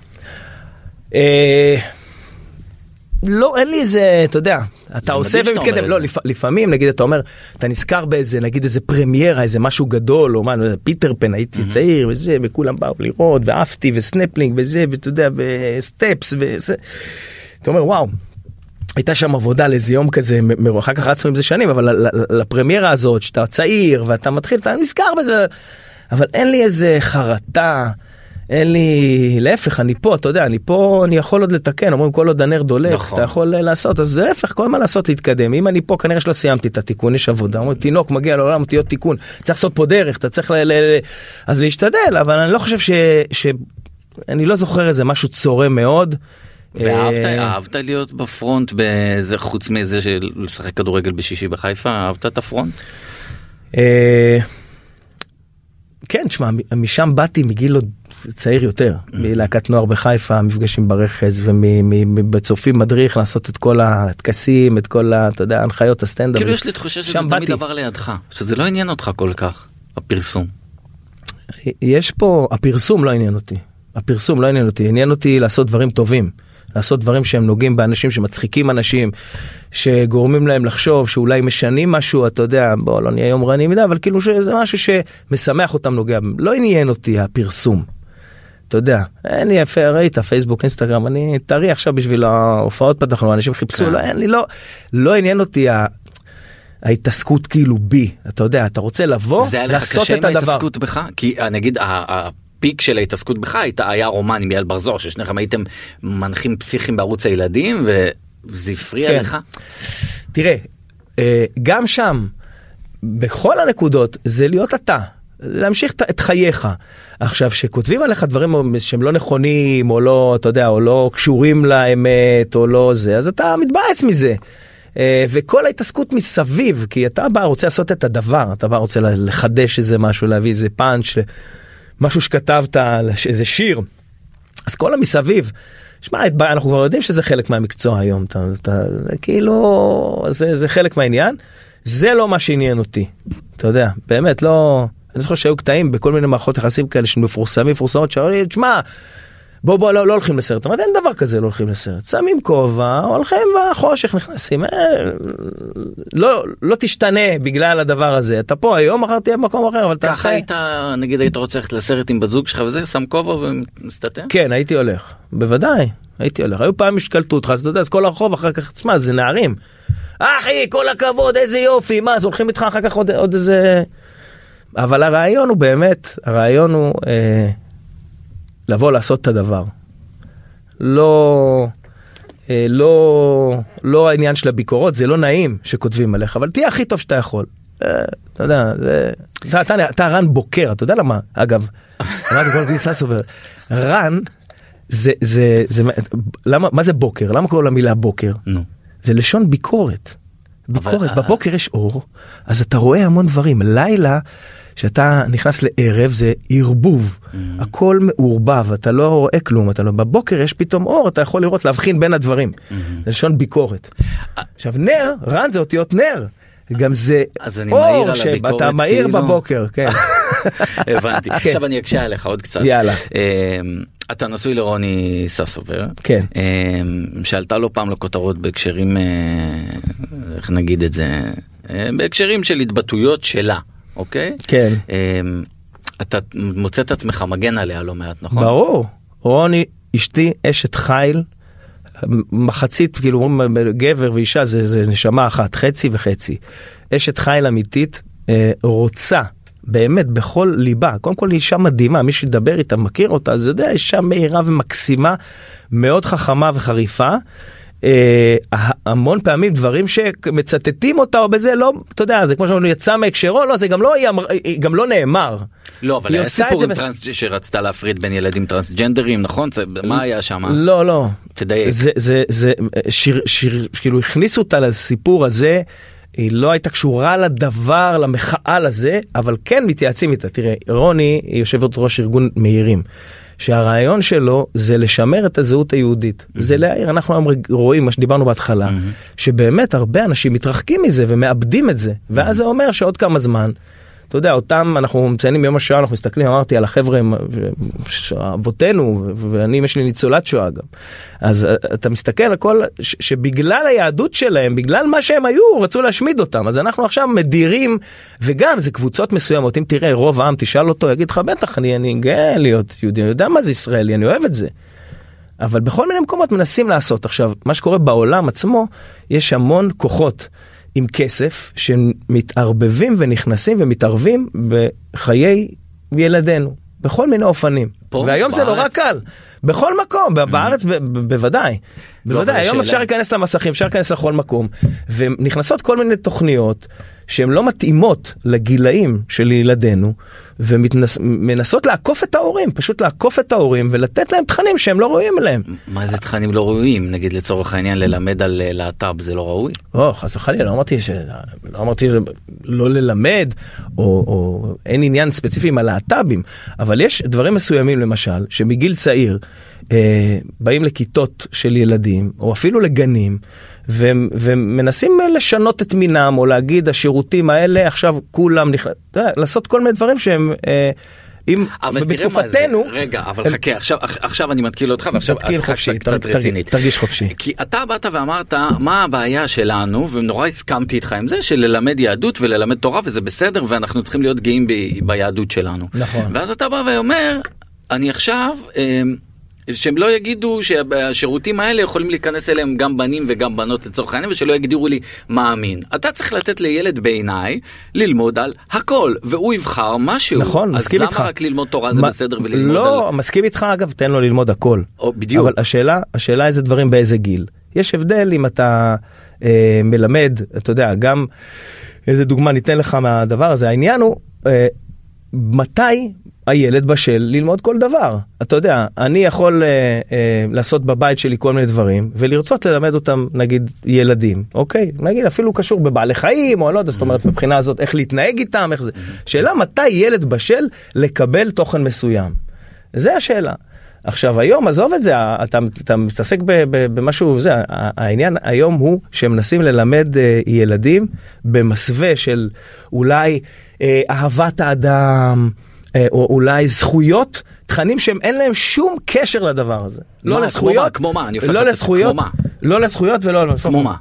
לא אין לי איזה אתה יודע אתה עושה ומתקדם לא. לפ, לפעמים נגיד אתה אומר אתה נזכר באיזה נגיד איזה פרמיירה איזה משהו גדול או מה לא יודע, פיטר פן הייתי צעיר וזה וכולם באו לראות ועפתי וסנפלינג וזה ואתה יודע וסטפס וזה. אתה אומר וואו. הייתה שם עבודה לאיזה יום כזה אחר כך רצנו עם זה שנים אבל לפרמיירה הזאת שאתה צעיר ואתה מתחיל אתה נזכר בזה אבל אין לי איזה חרטה. אין לי להפך אני פה אתה יודע אני פה אני יכול עוד לתקן אומרים כל עוד הנר דולק נכון. אתה יכול אה, לעשות אז להפך כל מה לעשות להתקדם אם אני פה כנראה שלא סיימתי את התיקון יש עבודה אומרים תינוק מגיע לעולם תהיה תיקון צריך לעשות פה דרך אתה צריך ל... ל... ל... אז להשתדל אבל אני לא חושב ש... ש... אני לא זוכר איזה משהו צורם מאוד. ואהבת אה, אהבת להיות בפרונט באיזה חוץ מזה של לשחק כדורגל בשישי בחיפה אהבת את הפרונט. אה, כן, תשמע, משם באתי מגיל עוד צעיר יותר, מלהקת נוער בחיפה, מפגשים ברכז ובצופים מדריך לעשות את כל הטקסים, את כל, אתה יודע, הנחיות הסטנדאפ. כאילו יש לי תחושה שזה תמיד. עבר לידך שזה לא עניין אותך כל כך הפרסום. יש פה, הפרסום לא עניין אותי. הפרסום לא עניין אותי, עניין אותי לעשות דברים טובים. לעשות דברים שהם נוגעים באנשים שמצחיקים אנשים שגורמים להם לחשוב שאולי משנים משהו אתה יודע בוא לא נהיה יומרני מדי אבל כאילו שזה משהו שמשמח אותם נוגע. לא עניין אותי הפרסום. אתה יודע אין לי יפה ראית פייסבוק אינסטגרם אני טרי עכשיו בשביל ההופעות פתחנו אנשים חיפשו כן. לא אין לי לא לא עניין אותי. ה... ההתעסקות כאילו בי אתה יודע אתה רוצה לבוא זה היה לך לעשות קשה את עם הדבר. ההתעסקות בך? כי אה, נגיד הפיק של ההתעסקות בך הייתה היה רומן עם אייל בר זוהר ששניכם הייתם מנחים פסיכיים בערוץ הילדים וזה הפריע כן. לך? תראה, אה, גם שם, בכל הנקודות, זה להיות אתה. להמשיך את- חייך. עכשיו, שכותבים עליך דברים שהם לא נכונים, או לא, אתה יודע, או לא קשורים לאמת, או לא זה, אז אתה מתבאס מזה. אה, וכל ההתעסקות מסביב, כי אתה בא, רוצה לעשות את הדבר, אתה בא, רוצה לחדש איזה משהו, להביא איזה פאנץ', משהו שכתבת, איזה שיר. אז כל המסביב, שמע, אנחנו כבר יודעים שזה חלק מהמקצוע היום, אתה, אתה, כאילו, זה, זה חלק מהעניין, זה לא מה שעניין אותי, אתה יודע, באמת לא, אני זוכר שהיו קטעים בכל מיני מערכות יחסים כאלה שמפורסמים, מפורסמות, שאומרים לי, תשמע, בוא בוא לא, לא הולכים לסרט, אמרתי אין דבר כזה לא הולכים לסרט, שמים כובע, הולכים בחושך נכנסים, אה, לא, לא תשתנה בגלל הדבר הזה, אתה פה היום, מחר תהיה במקום אחר, אבל ככה תעשה. היית נגיד היית רוצה ללכת לסרט עם בת זוג שלך וזה שם כובע ומסתתר? כן הייתי הולך בוודאי הייתי הולך היו פעמים שקלטו אותך אז אתה יודע אז כל הרחוב אחר כך תשמע זה נערים. אחי כל הכבוד איזה יופי מה אז הולכים איתך אחר כך עוד, עוד איזה. אבל הרעיון הוא באמת הרעיון הוא אה, לבוא לעשות את הדבר. לא. אה, לא לא העניין של הביקורות זה לא נעים שכותבים עליך אבל תהיה הכי טוב שאתה יכול. אה, אתה יודע זה, אתה, אתה, אתה רן בוקר אתה יודע למה אגב. אמרתי כל כניסה סובר רן זה זה זה למה מה זה בוקר למה קוראים למילה בוקר נו. זה לשון ביקורת. ביקורת. אבל- בבוקר יש אור אז אתה רואה המון דברים. לילה שאתה נכנס לערב זה ערבוב. הכל מעורבב אתה לא רואה כלום. אתה לא בבוקר יש פתאום אור אתה יכול לראות להבחין בין הדברים. זה לשון ביקורת. עכשיו נר רן זה אותיות נר. גם זה אור שאתה מאיר כאילו. בבוקר כן הבנתי עכשיו אני אקשה עליך עוד קצת יאללה. אמ, אתה נשוי לרוני ססובר כן. אמ, שעלתה לא פעם לכותרות בהקשרים אה, איך נגיד את זה אה, בהקשרים של התבטאויות שלה אוקיי כן. אמ, אתה מוצא את עצמך מגן עליה לא מעט, נכון? ברור. רוני, אשתי אשת חיל, מחצית, כאילו גבר ואישה זה, זה נשמה אחת, חצי וחצי. אשת חיל אמיתית, אה, רוצה, באמת, בכל ליבה. קודם כל היא אישה מדהימה, מי שידבר איתה, מכיר אותה, אז יודע, אישה מהירה ומקסימה, מאוד חכמה וחריפה. אה, המון פעמים דברים שמצטטים אותה או בזה לא אתה יודע זה כמו שאמרנו יצא מהקשרו לא זה גם לא גם לא נאמר. לא אבל היה סיפור עם טרנס שרצתה להפריד בין ילדים טרנסג'נדרים נכון מה היה שם? לא לא. תדייק. זה זה זה שיר שיר כאילו הכניסו אותה לסיפור הזה. היא לא הייתה קשורה לדבר למחאה לזה אבל כן מתייעצים איתה תראה רוני היא יושבת ראש ארגון מהירים. שהרעיון שלו זה לשמר את הזהות היהודית. Mm-hmm. זה להעיר, אנחנו היום רואים מה שדיברנו בהתחלה, mm-hmm. שבאמת הרבה אנשים מתרחקים מזה ומאבדים את זה, ואז mm-hmm. זה אומר שעוד כמה זמן אתה יודע, אותם אנחנו מציינים ביום השואה, אנחנו מסתכלים, אמרתי על החבר'ה, אבותינו, ואני, יש לי ניצולת שואה גם. אז אה, אתה מסתכל על כל, שבגלל היהדות שלהם, בגלל מה שהם היו, רצו להשמיד אותם. אז אנחנו עכשיו מדירים, וגם זה קבוצות מסוימות, אם תראה רוב העם, תשאל אותו, יגיד לך, בטח, אני, אני גאה להיות יהודי, אני יודע מה זה ישראלי, אני אוהב את זה. אבל בכל מיני מקומות מנסים לעשות. עכשיו, מה שקורה בעולם עצמו, יש המון כוחות. עם כסף שמתערבבים ונכנסים ומתערבים בחיי ילדינו בכל מיני אופנים. פה, והיום בארץ. זה נורא קל. בכל מקום mm. בארץ בוודאי לא, בוודאי היום אפשר להיכנס למסכים אפשר להיכנס לכל מקום ונכנסות כל מיני תוכניות שהן לא מתאימות לגילאים של ילדינו ומנסות לעקוף את ההורים פשוט לעקוף את ההורים ולתת להם תכנים שהם לא ראויים אליהם. מה זה תכנים לא ראויים נגיד לצורך העניין ללמד על אה, להט"ב זה לא ראוי? או חס וחלילה לא אמרתי שלא אמרתי לא ללמד או, או אין עניין ספציפי עם הלהט"בים אבל יש דברים מסוימים למשל שמגיל צעיר אה, באים לכיתות של ילדים או אפילו לגנים. ו- ומנסים לשנות את מינם או להגיד השירותים האלה עכשיו כולם נכנס, לעשות כל מיני דברים שהם. אה, אם אבל בתקופתנו רגע אבל הם... חכה עכשיו עכשיו אני מתקיל אותך ועכשיו תתקיל חופשי קצת רצינית תרגיש חופשי כי אתה באת ואמרת מה הבעיה שלנו ונורא הסכמתי איתך עם זה של ללמד יהדות וללמד תורה וזה בסדר ואנחנו צריכים להיות גאים ב, ביהדות שלנו נכון ואז אתה בא ואומר אני עכשיו. אה, שהם לא יגידו שהשירותים האלה יכולים להיכנס אליהם גם בנים וגם בנות לצורך העניין ושלא יגדירו לי מאמין. אתה צריך לתת לילד בעיניי ללמוד על הכל והוא יבחר משהו. נכון, מסכים איתך. אז למה רק ללמוד תורה זה בסדר וללמוד לא, על... לא, מסכים איתך אגב, תן לו ללמוד הכל. או, בדיוק. אבל השאלה, השאלה איזה דברים באיזה גיל. יש הבדל אם אתה אה, מלמד, אתה יודע, גם איזה דוגמה ניתן לך מהדבר הזה, העניין הוא אה, מתי הילד בשל ללמוד כל דבר. אתה יודע, אני יכול אה, אה, לעשות בבית שלי כל מיני דברים ולרצות ללמד אותם נגיד ילדים, אוקיי? נגיד אפילו קשור בבעלי חיים או לא יודע, זאת אומרת מבחינה הזאת איך להתנהג איתם, איך זה. שאלה מתי ילד בשל לקבל תוכן מסוים. זה השאלה. עכשיו היום עזוב את זה אתה, אתה מתעסק במשהו זה העניין היום הוא שמנסים ללמד אה, ילדים במסווה של אולי אה, אהבת האדם. אה, או אולי זכויות, תכנים שהם אין להם שום קשר לדבר הזה. לא לזכויות, כמו מה? אני הופך לא לזכויות, כמו מה? לא לזכויות ולא... כמו מה?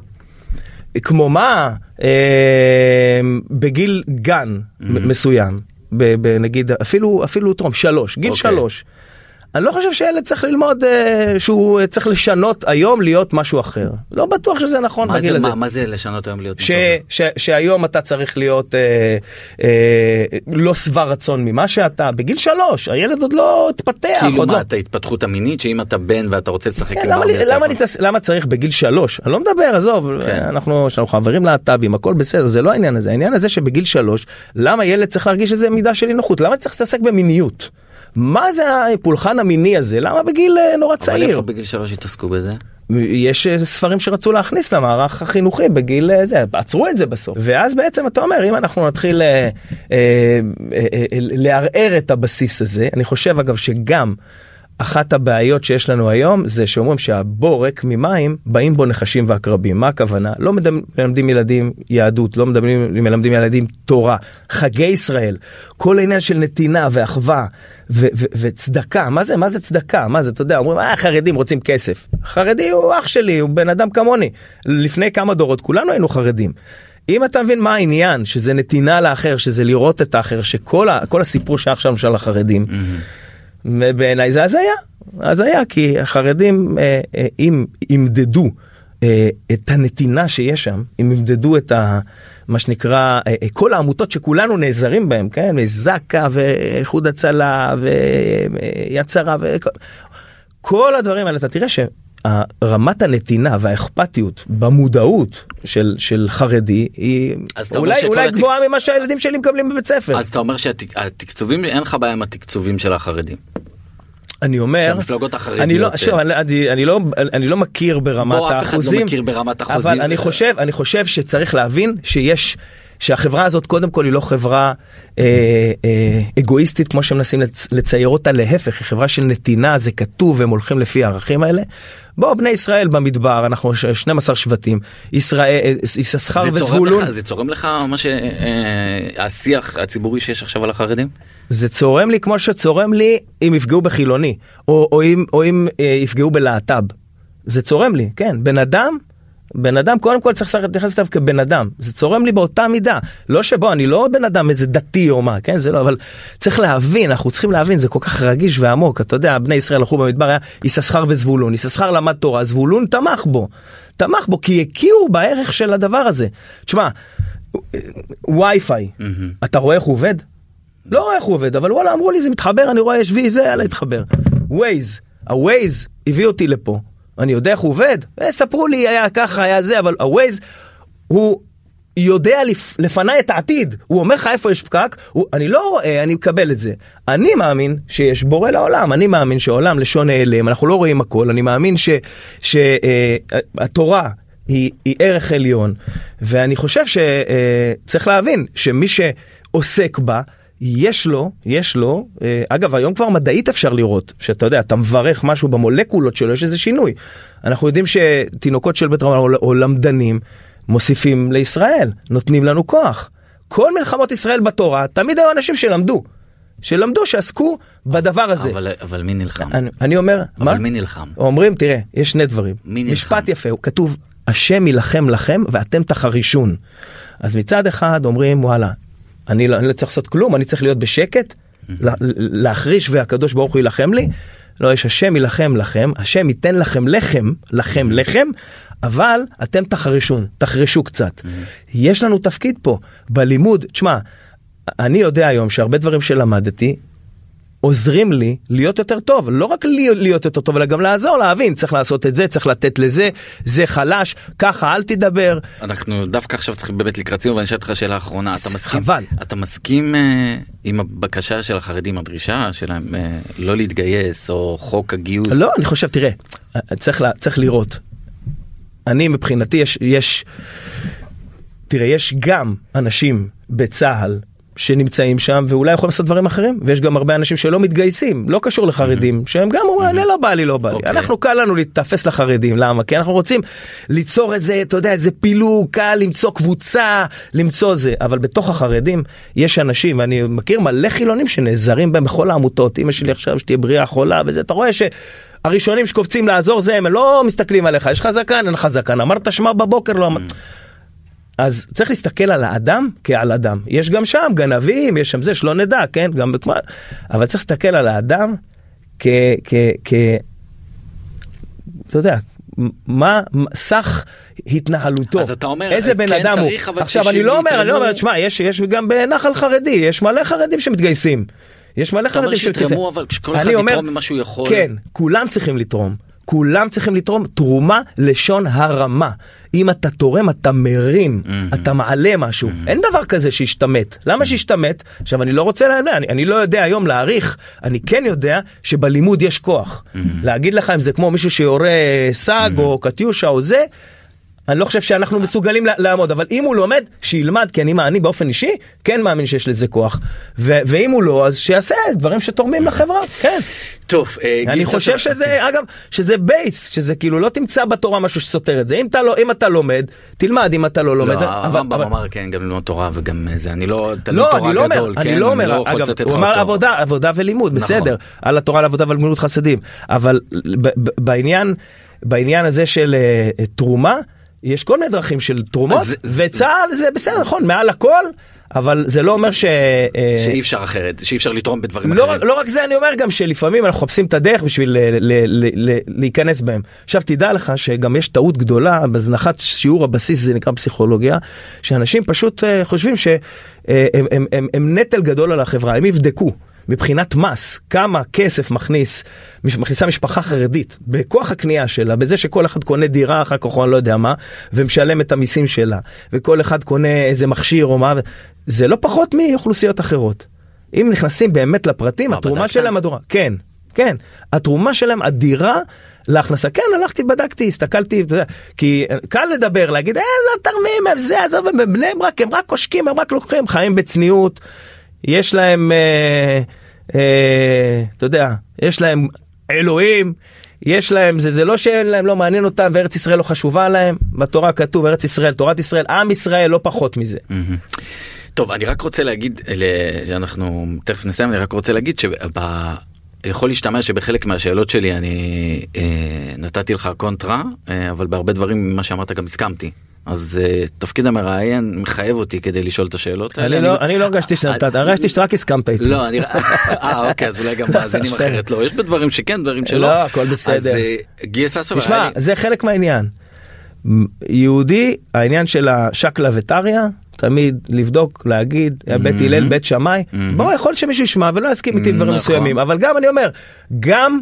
כמו מה? אה, בגיל גן. מסוים, נגיד אפילו אפילו טרום שלוש, גיל. אוקיי. שלוש. אני לא חושב שילד צריך ללמוד אה, שהוא צריך לשנות היום להיות משהו אחר. לא בטוח שזה נכון מה בגיל זה, הזה. מה, מה זה לשנות היום להיות ש, משהו אחר? ש, שהיום אתה צריך להיות אה, אה, לא שבע רצון ממה שאתה בגיל שלוש הילד עוד לא התפתח. כאילו מה לא... את ההתפתחות המינית שאם אתה בן ואתה רוצה לשחק כן, עם למה, למה, תס... למה צריך בגיל שלוש? אני לא מדבר עזוב כן. אנחנו לנו חברים להט"בים הכל בסדר זה לא העניין הזה העניין הזה שבגיל שלוש למה ילד צריך להרגיש איזה מידה של אי נוחות למה צריך להתעסק במיניות. מה זה הפולחן המיני הזה? למה בגיל אה, נורא צעיר? אבל איפה בגיל שלוש התעסקו בזה? יש אה, ספרים שרצו להכניס למערך החינוכי בגיל אה, זה עצרו את זה בסוף ואז בעצם אתה אומר אם אנחנו נתחיל אה, אה, אה, לערער את הבסיס הזה אני חושב אגב שגם אחת הבעיות שיש לנו היום זה שאומרים שהבור ריק ממים באים בו נחשים ועקרבים. מה הכוונה? לא מלמדים ילדים יהדות לא מדברים מלמדים ילדים תורה. חגי ישראל כל העניין של נתינה ואחווה וצדקה. מה זה מה זה צדקה? מה זה אתה יודע אומרים אה, חרדים רוצים כסף. חרדי הוא אח שלי הוא בן אדם כמוני. לפני כמה דורות כולנו היינו חרדים. אם אתה מבין מה העניין, שזה נתינה לאחר, שזה לראות את האחר, שכל ה, הסיפור שהיה עכשיו של החרדים, בעיניי זה הזיה. הזיה, כי החרדים, אה, אה, אם ימדדו אה, את הנתינה שיש שם, אם ימדדו את ה... מה שנקרא, כל העמותות שכולנו נעזרים בהן, כן? זק"א ואיחוד הצלה ויד שרה וכל הדברים האלה, אתה תראה שרמת הנתינה והאכפתיות במודעות של, של חרדי היא אולי, אולי התק... גבוהה ממה שהילדים שלי מקבלים בבית ספר. אז אתה אומר שהתקצובים, אין לך בעיה עם התקצובים של החרדים. אני אומר, שהמפלגות החרדיות, אני לא, שוב, אני, אני, אני לא, אני לא מכיר ברמת בוא, האחוזים, אף אחד לא מכיר ברמת אחוזים, אבל אני חושב, אני חושב שצריך להבין שיש, שהחברה הזאת קודם כל היא לא חברה אה, אה, אגואיסטית כמו שמנסים לצייר אותה, להפך, היא חברה של נתינה, זה כתוב, והם הולכים לפי הערכים האלה. בוא, בני ישראל במדבר, אנחנו 12 שבטים, ישראל, יששכר וזבולון. זה צורם לך מה שהשיח אה, הציבורי שיש עכשיו על החרדים? זה צורם לי כמו שצורם לי אם יפגעו בחילוני, או, או אם, או אם אה, יפגעו בלהט"ב. זה צורם לי, כן. בן אדם, בן אדם קודם כל צריך להתייחס אליו כבן אדם. זה צורם לי באותה מידה. לא שבו, אני לא בן אדם איזה דתי או מה, כן? זה לא, אבל צריך להבין, אנחנו צריכים להבין, זה כל כך רגיש ועמוק. אתה יודע, בני ישראל הלכו במדבר, היה יששכר וזבולון. יששכר למד תורה, זבולון תמך בו. תמך בו כי הכירו בערך של הדבר הזה. תשמע, Wi-Fi, mm-hmm. אתה רואה איך הוא עובד? לא רואה איך הוא עובד, אבל וואלה, אמרו לי זה מתחבר, אני רואה יש וי זה, יאללה, התחבר. ווייז, הווייז הביא אותי לפה, אני יודע איך הוא עובד? אה, ספרו לי, היה ככה, היה זה, אבל הווייז, הוא יודע לפ... לפניי את העתיד, הוא אומר לך איפה יש פקק, הוא... אני לא רואה, אני מקבל את זה. אני מאמין שיש בורא לעולם, אני מאמין שהעולם לשון נעלם, אנחנו לא רואים הכל, אני מאמין שהתורה ש... אה, היא, היא ערך עליון, ואני חושב שצריך אה, להבין שמי שעוסק בה, יש לו, יש לו, אה, אגב היום כבר מדעית אפשר לראות, שאתה יודע, אתה מברך משהו במולקולות שלו, יש איזה שינוי. אנחנו יודעים שתינוקות של בית רמון או למדנים מוסיפים לישראל, נותנים לנו כוח. כל מלחמות ישראל בתורה, תמיד היו אנשים שלמדו. שלמדו, שעסקו בדבר הזה. אבל, אבל מי נלחם? אני, אני אומר, אבל מה? מי נלחם? אומרים, תראה, יש שני דברים. מי נלחם? משפט יפה, הוא כתוב, השם יילחם לכם ואתם תחרישון. אז מצד אחד אומרים, וואלה, אני לא, אני לא צריך לעשות כלום, אני צריך להיות בשקט, להחריש והקדוש ברוך הוא יילחם לי. לא, יש השם יילחם לכם, השם ייתן לכם לחם, לכם לחם, אבל אתם תחרישון, תחרשו קצת. יש לנו תפקיד פה בלימוד, תשמע, אני יודע היום שהרבה דברים שלמדתי, עוזרים לי להיות יותר טוב, לא רק להיות יותר טוב, אלא גם לעזור, להבין, צריך לעשות את זה, צריך לתת לזה, זה חלש, ככה אל תדבר. אנחנו דווקא עכשיו צריכים באמת לקראת סיום, ואני אשאל אותך שאלה אחרונה, אתה מסכים, חבל. אתה מסכים אה, עם הבקשה של החרדים, הדרישה שלהם אה, לא להתגייס, או חוק הגיוס? לא, אני חושב, תראה, צריך, צריך לראות. אני מבחינתי יש, יש, תראה, יש גם אנשים בצה"ל שנמצאים שם ואולי יכולים לעשות דברים אחרים. ויש גם הרבה אנשים שלא מתגייסים לא קשור לחרדים שהם גם אומרים אני לא בא לי לא בא לי. אוקיי. אנחנו קל לנו להתאפס לחרדים. למה? כי אנחנו רוצים ליצור איזה אתה יודע איזה פילוג קל למצוא קבוצה למצוא זה. אבל בתוך החרדים יש אנשים ואני מכיר מלא חילונים שנעזרים בהם בכל העמותות. אמא שלי עכשיו שתהיה בריאה חולה וזה אתה רואה ש... הראשונים שקופצים לעזור זה הם לא מסתכלים עליך. יש לך זקן? אין לך זקן. אמרת שמע בבוקר לא אמרת. אז צריך להסתכל על האדם כעל אדם. יש גם שם גנבים, יש שם זה שלא נדע, כן? גם בכמה... אבל צריך להסתכל על האדם כ... כ... כ... אתה יודע, מה סך התנהלותו, אז אתה אומר, איזה בן כן אדם צריך, הוא. עכשיו אני לא אומר, אני לא אומר, תשמע, יש, יש גם בנחל חרדי, יש מלא חרדים שמתגייסים. יש מלא אתה אומר חרדים שמתגייסים. שיתרמו, אבל כשכל אחד אומר, יתרום ממה שהוא יכול. כן, כולם צריכים לתרום. כולם צריכים לתרום תרומה לשון הרמה. אם אתה תורם אתה מרים, אתה מעלה משהו. אין דבר כזה שישתמט. למה שישתמט? עכשיו אני לא רוצה, לה... אני, אני לא יודע היום להעריך, אני כן יודע שבלימוד יש כוח. להגיד לך אם זה כמו מישהו שיורה סאג או קטיושה או זה, אני לא חושב שאנחנו מסוגלים לעמוד, אבל אם הוא לומד, שילמד, כי אני, מה- אני באופן אישי כן מאמין שיש לזה כוח. ו- ואם הוא לא, אז שיעשה דברים שתורמים לחברה, כן. טוב, אה, אני חושב שזה, אגב, שזה בייס, שזה כאילו לא תמצא בתורה משהו שסותר את זה. אם אתה לא, אם אתה לומד, תלמד, אם אתה לא לומד. לא, הרמב"ם אבל- אמר כן גם ללמוד תורה וגם אה, זה אני לא תלמיד לא, תורה אני לא אומר, גדול, אני כן, לא אומר, יכול אגב, הוא אמר. עבודה, עבודה ולימוד, נכון. בסדר, על התורה על עבודה ועל גמילות חסדים, אבל בעניין, בעניין הזה של אה, תרומה, יש כל מיני דרכים של תרומות, אז זה- וצה"ל זה בסדר, נכון, מעל הכל, אבל זה לא אומר ש... אה, שאי אפשר אחרת, שאי אפשר לתרום בדברים לא, אחרים. לא רק זה אני אומר גם שלפעמים אנחנו מחפשים את הדרך בשביל ל, ל, ל, ל, להיכנס בהם. עכשיו תדע לך שגם יש טעות גדולה בהזנחת שיעור הבסיס זה נקרא פסיכולוגיה שאנשים פשוט אה, חושבים שהם הם, הם, הם, הם נטל גדול על החברה הם יבדקו. מבחינת מס, כמה כסף מכניס, מכניסה משפחה חרדית בכוח הקנייה שלה, בזה שכל אחד קונה דירה אחר כך או אני לא יודע מה, ומשלם את המיסים שלה, וכל אחד קונה איזה מכשיר או מה, זה לא פחות מאוכלוסיות אחרות. אם נכנסים באמת לפרטים, מה, התרומה? שלהם אדירה. כן, כן. התרומה שלהם אדירה להכנסה. כן, הלכתי, בדקתי, הסתכלתי, כי קל לדבר, להגיד, אה, לא תרמים, הם זה, עזוב, הם בבני ברק, הם רק עושקים, הם רק לוקחים, חיים בצניעות. יש להם, אה, אה, אתה יודע, יש להם אלוהים. יש להם זה זה לא שאין להם לא מעניין אותם וארץ ישראל לא חשובה להם בתורה כתוב ארץ ישראל תורת ישראל עם ישראל לא פחות מזה. מהמם. טוב אני רק רוצה להגיד אנחנו תכף נסיים אני רק רוצה להגיד שיכול להשתמע שבחלק מהשאלות שלי אני אה, נתתי לך קונטרה אה, אבל בהרבה דברים ממה שאמרת גם הסכמתי אז אה, תפקיד המראיין מחייב אותי כדי לשאול את השאלות האלה. אני לא אני לא הרגשתי שנתת אני- הרגשתי שרק הסכמת איתי. לא אני אה אוקיי אז אולי גם מאזינים. אחרת לא יש בדברים שכן דברים שלא. לא, הכל בסדר. אז אה, גיל ששון היה תשמע זה חלק מהעניין. יהודי העניין של השקלא וטריא תמיד לבדוק להגיד בית הלל בית שמאי מהמם. בוא יכול להיות שמישהו ישמע ולא יסכים איתי דברים נכון. מסוימים אבל גם אני אומר גם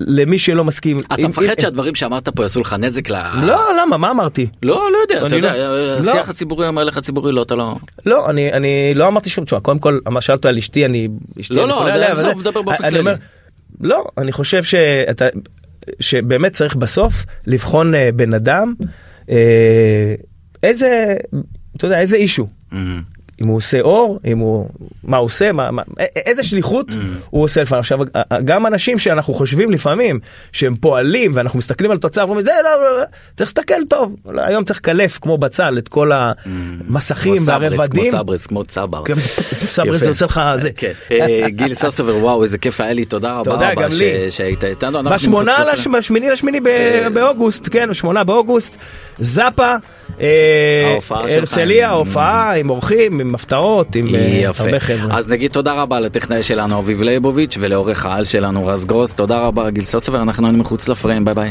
למי שלא מסכים. אתה מפחד שהדברים שאמרת פה יעשו לך נזק ל... לא למה מה אמרתי לא, לא יודע, אתה יודע, לא- השיח לא. הציבורי אומר לך ציבורי לא, אתה לא... לא אני אני לא אמרתי שום תשמע קודם כל מה שאלת על אשתי אני לא, לא, חולה זה- מדבר באופן כללי. לא אני חושב שאתה שבאמת צריך בסוף לבחון אה, בן אדם אה, איזה אתה יודע איזה אישו. אם הוא עושה אור אם הוא מה הוא עושה מה, מה איזה שליחות הוא עושה לפעמים עכשיו גם אנשים שאנחנו חושבים לפעמים שהם פועלים ואנחנו מסתכלים על תוצאה ואומרים זה לא, לא, לא צריך להסתכל טוב היום צריך לקלף כמו בצל את כל המסכים והרבדים. כמו סברס, כמו צבר. כן, סברס עושה לך זה. כן. אה, גיל סוסובר, וואו, איזה כיף היה לי, תודה רבה תודה, גם לי. שהיית איתנו. בשמונה. בשמיני לשמיני אה, באוגוסט, כן, בשמונה באוגוסט, זאפה, הרצליה, עם- ההופעה עם אורחים, עם הפתעות, עם אה. הרבה חבר'ה. אז נגיד תודה רבה לטכנאי שלנו אביב ליבוביץ' ולעורך העל שלנו רז גרוס, תודה רבה גיל סוסובר, אנחנו היינו מחוץ לפריים, ביי ביי.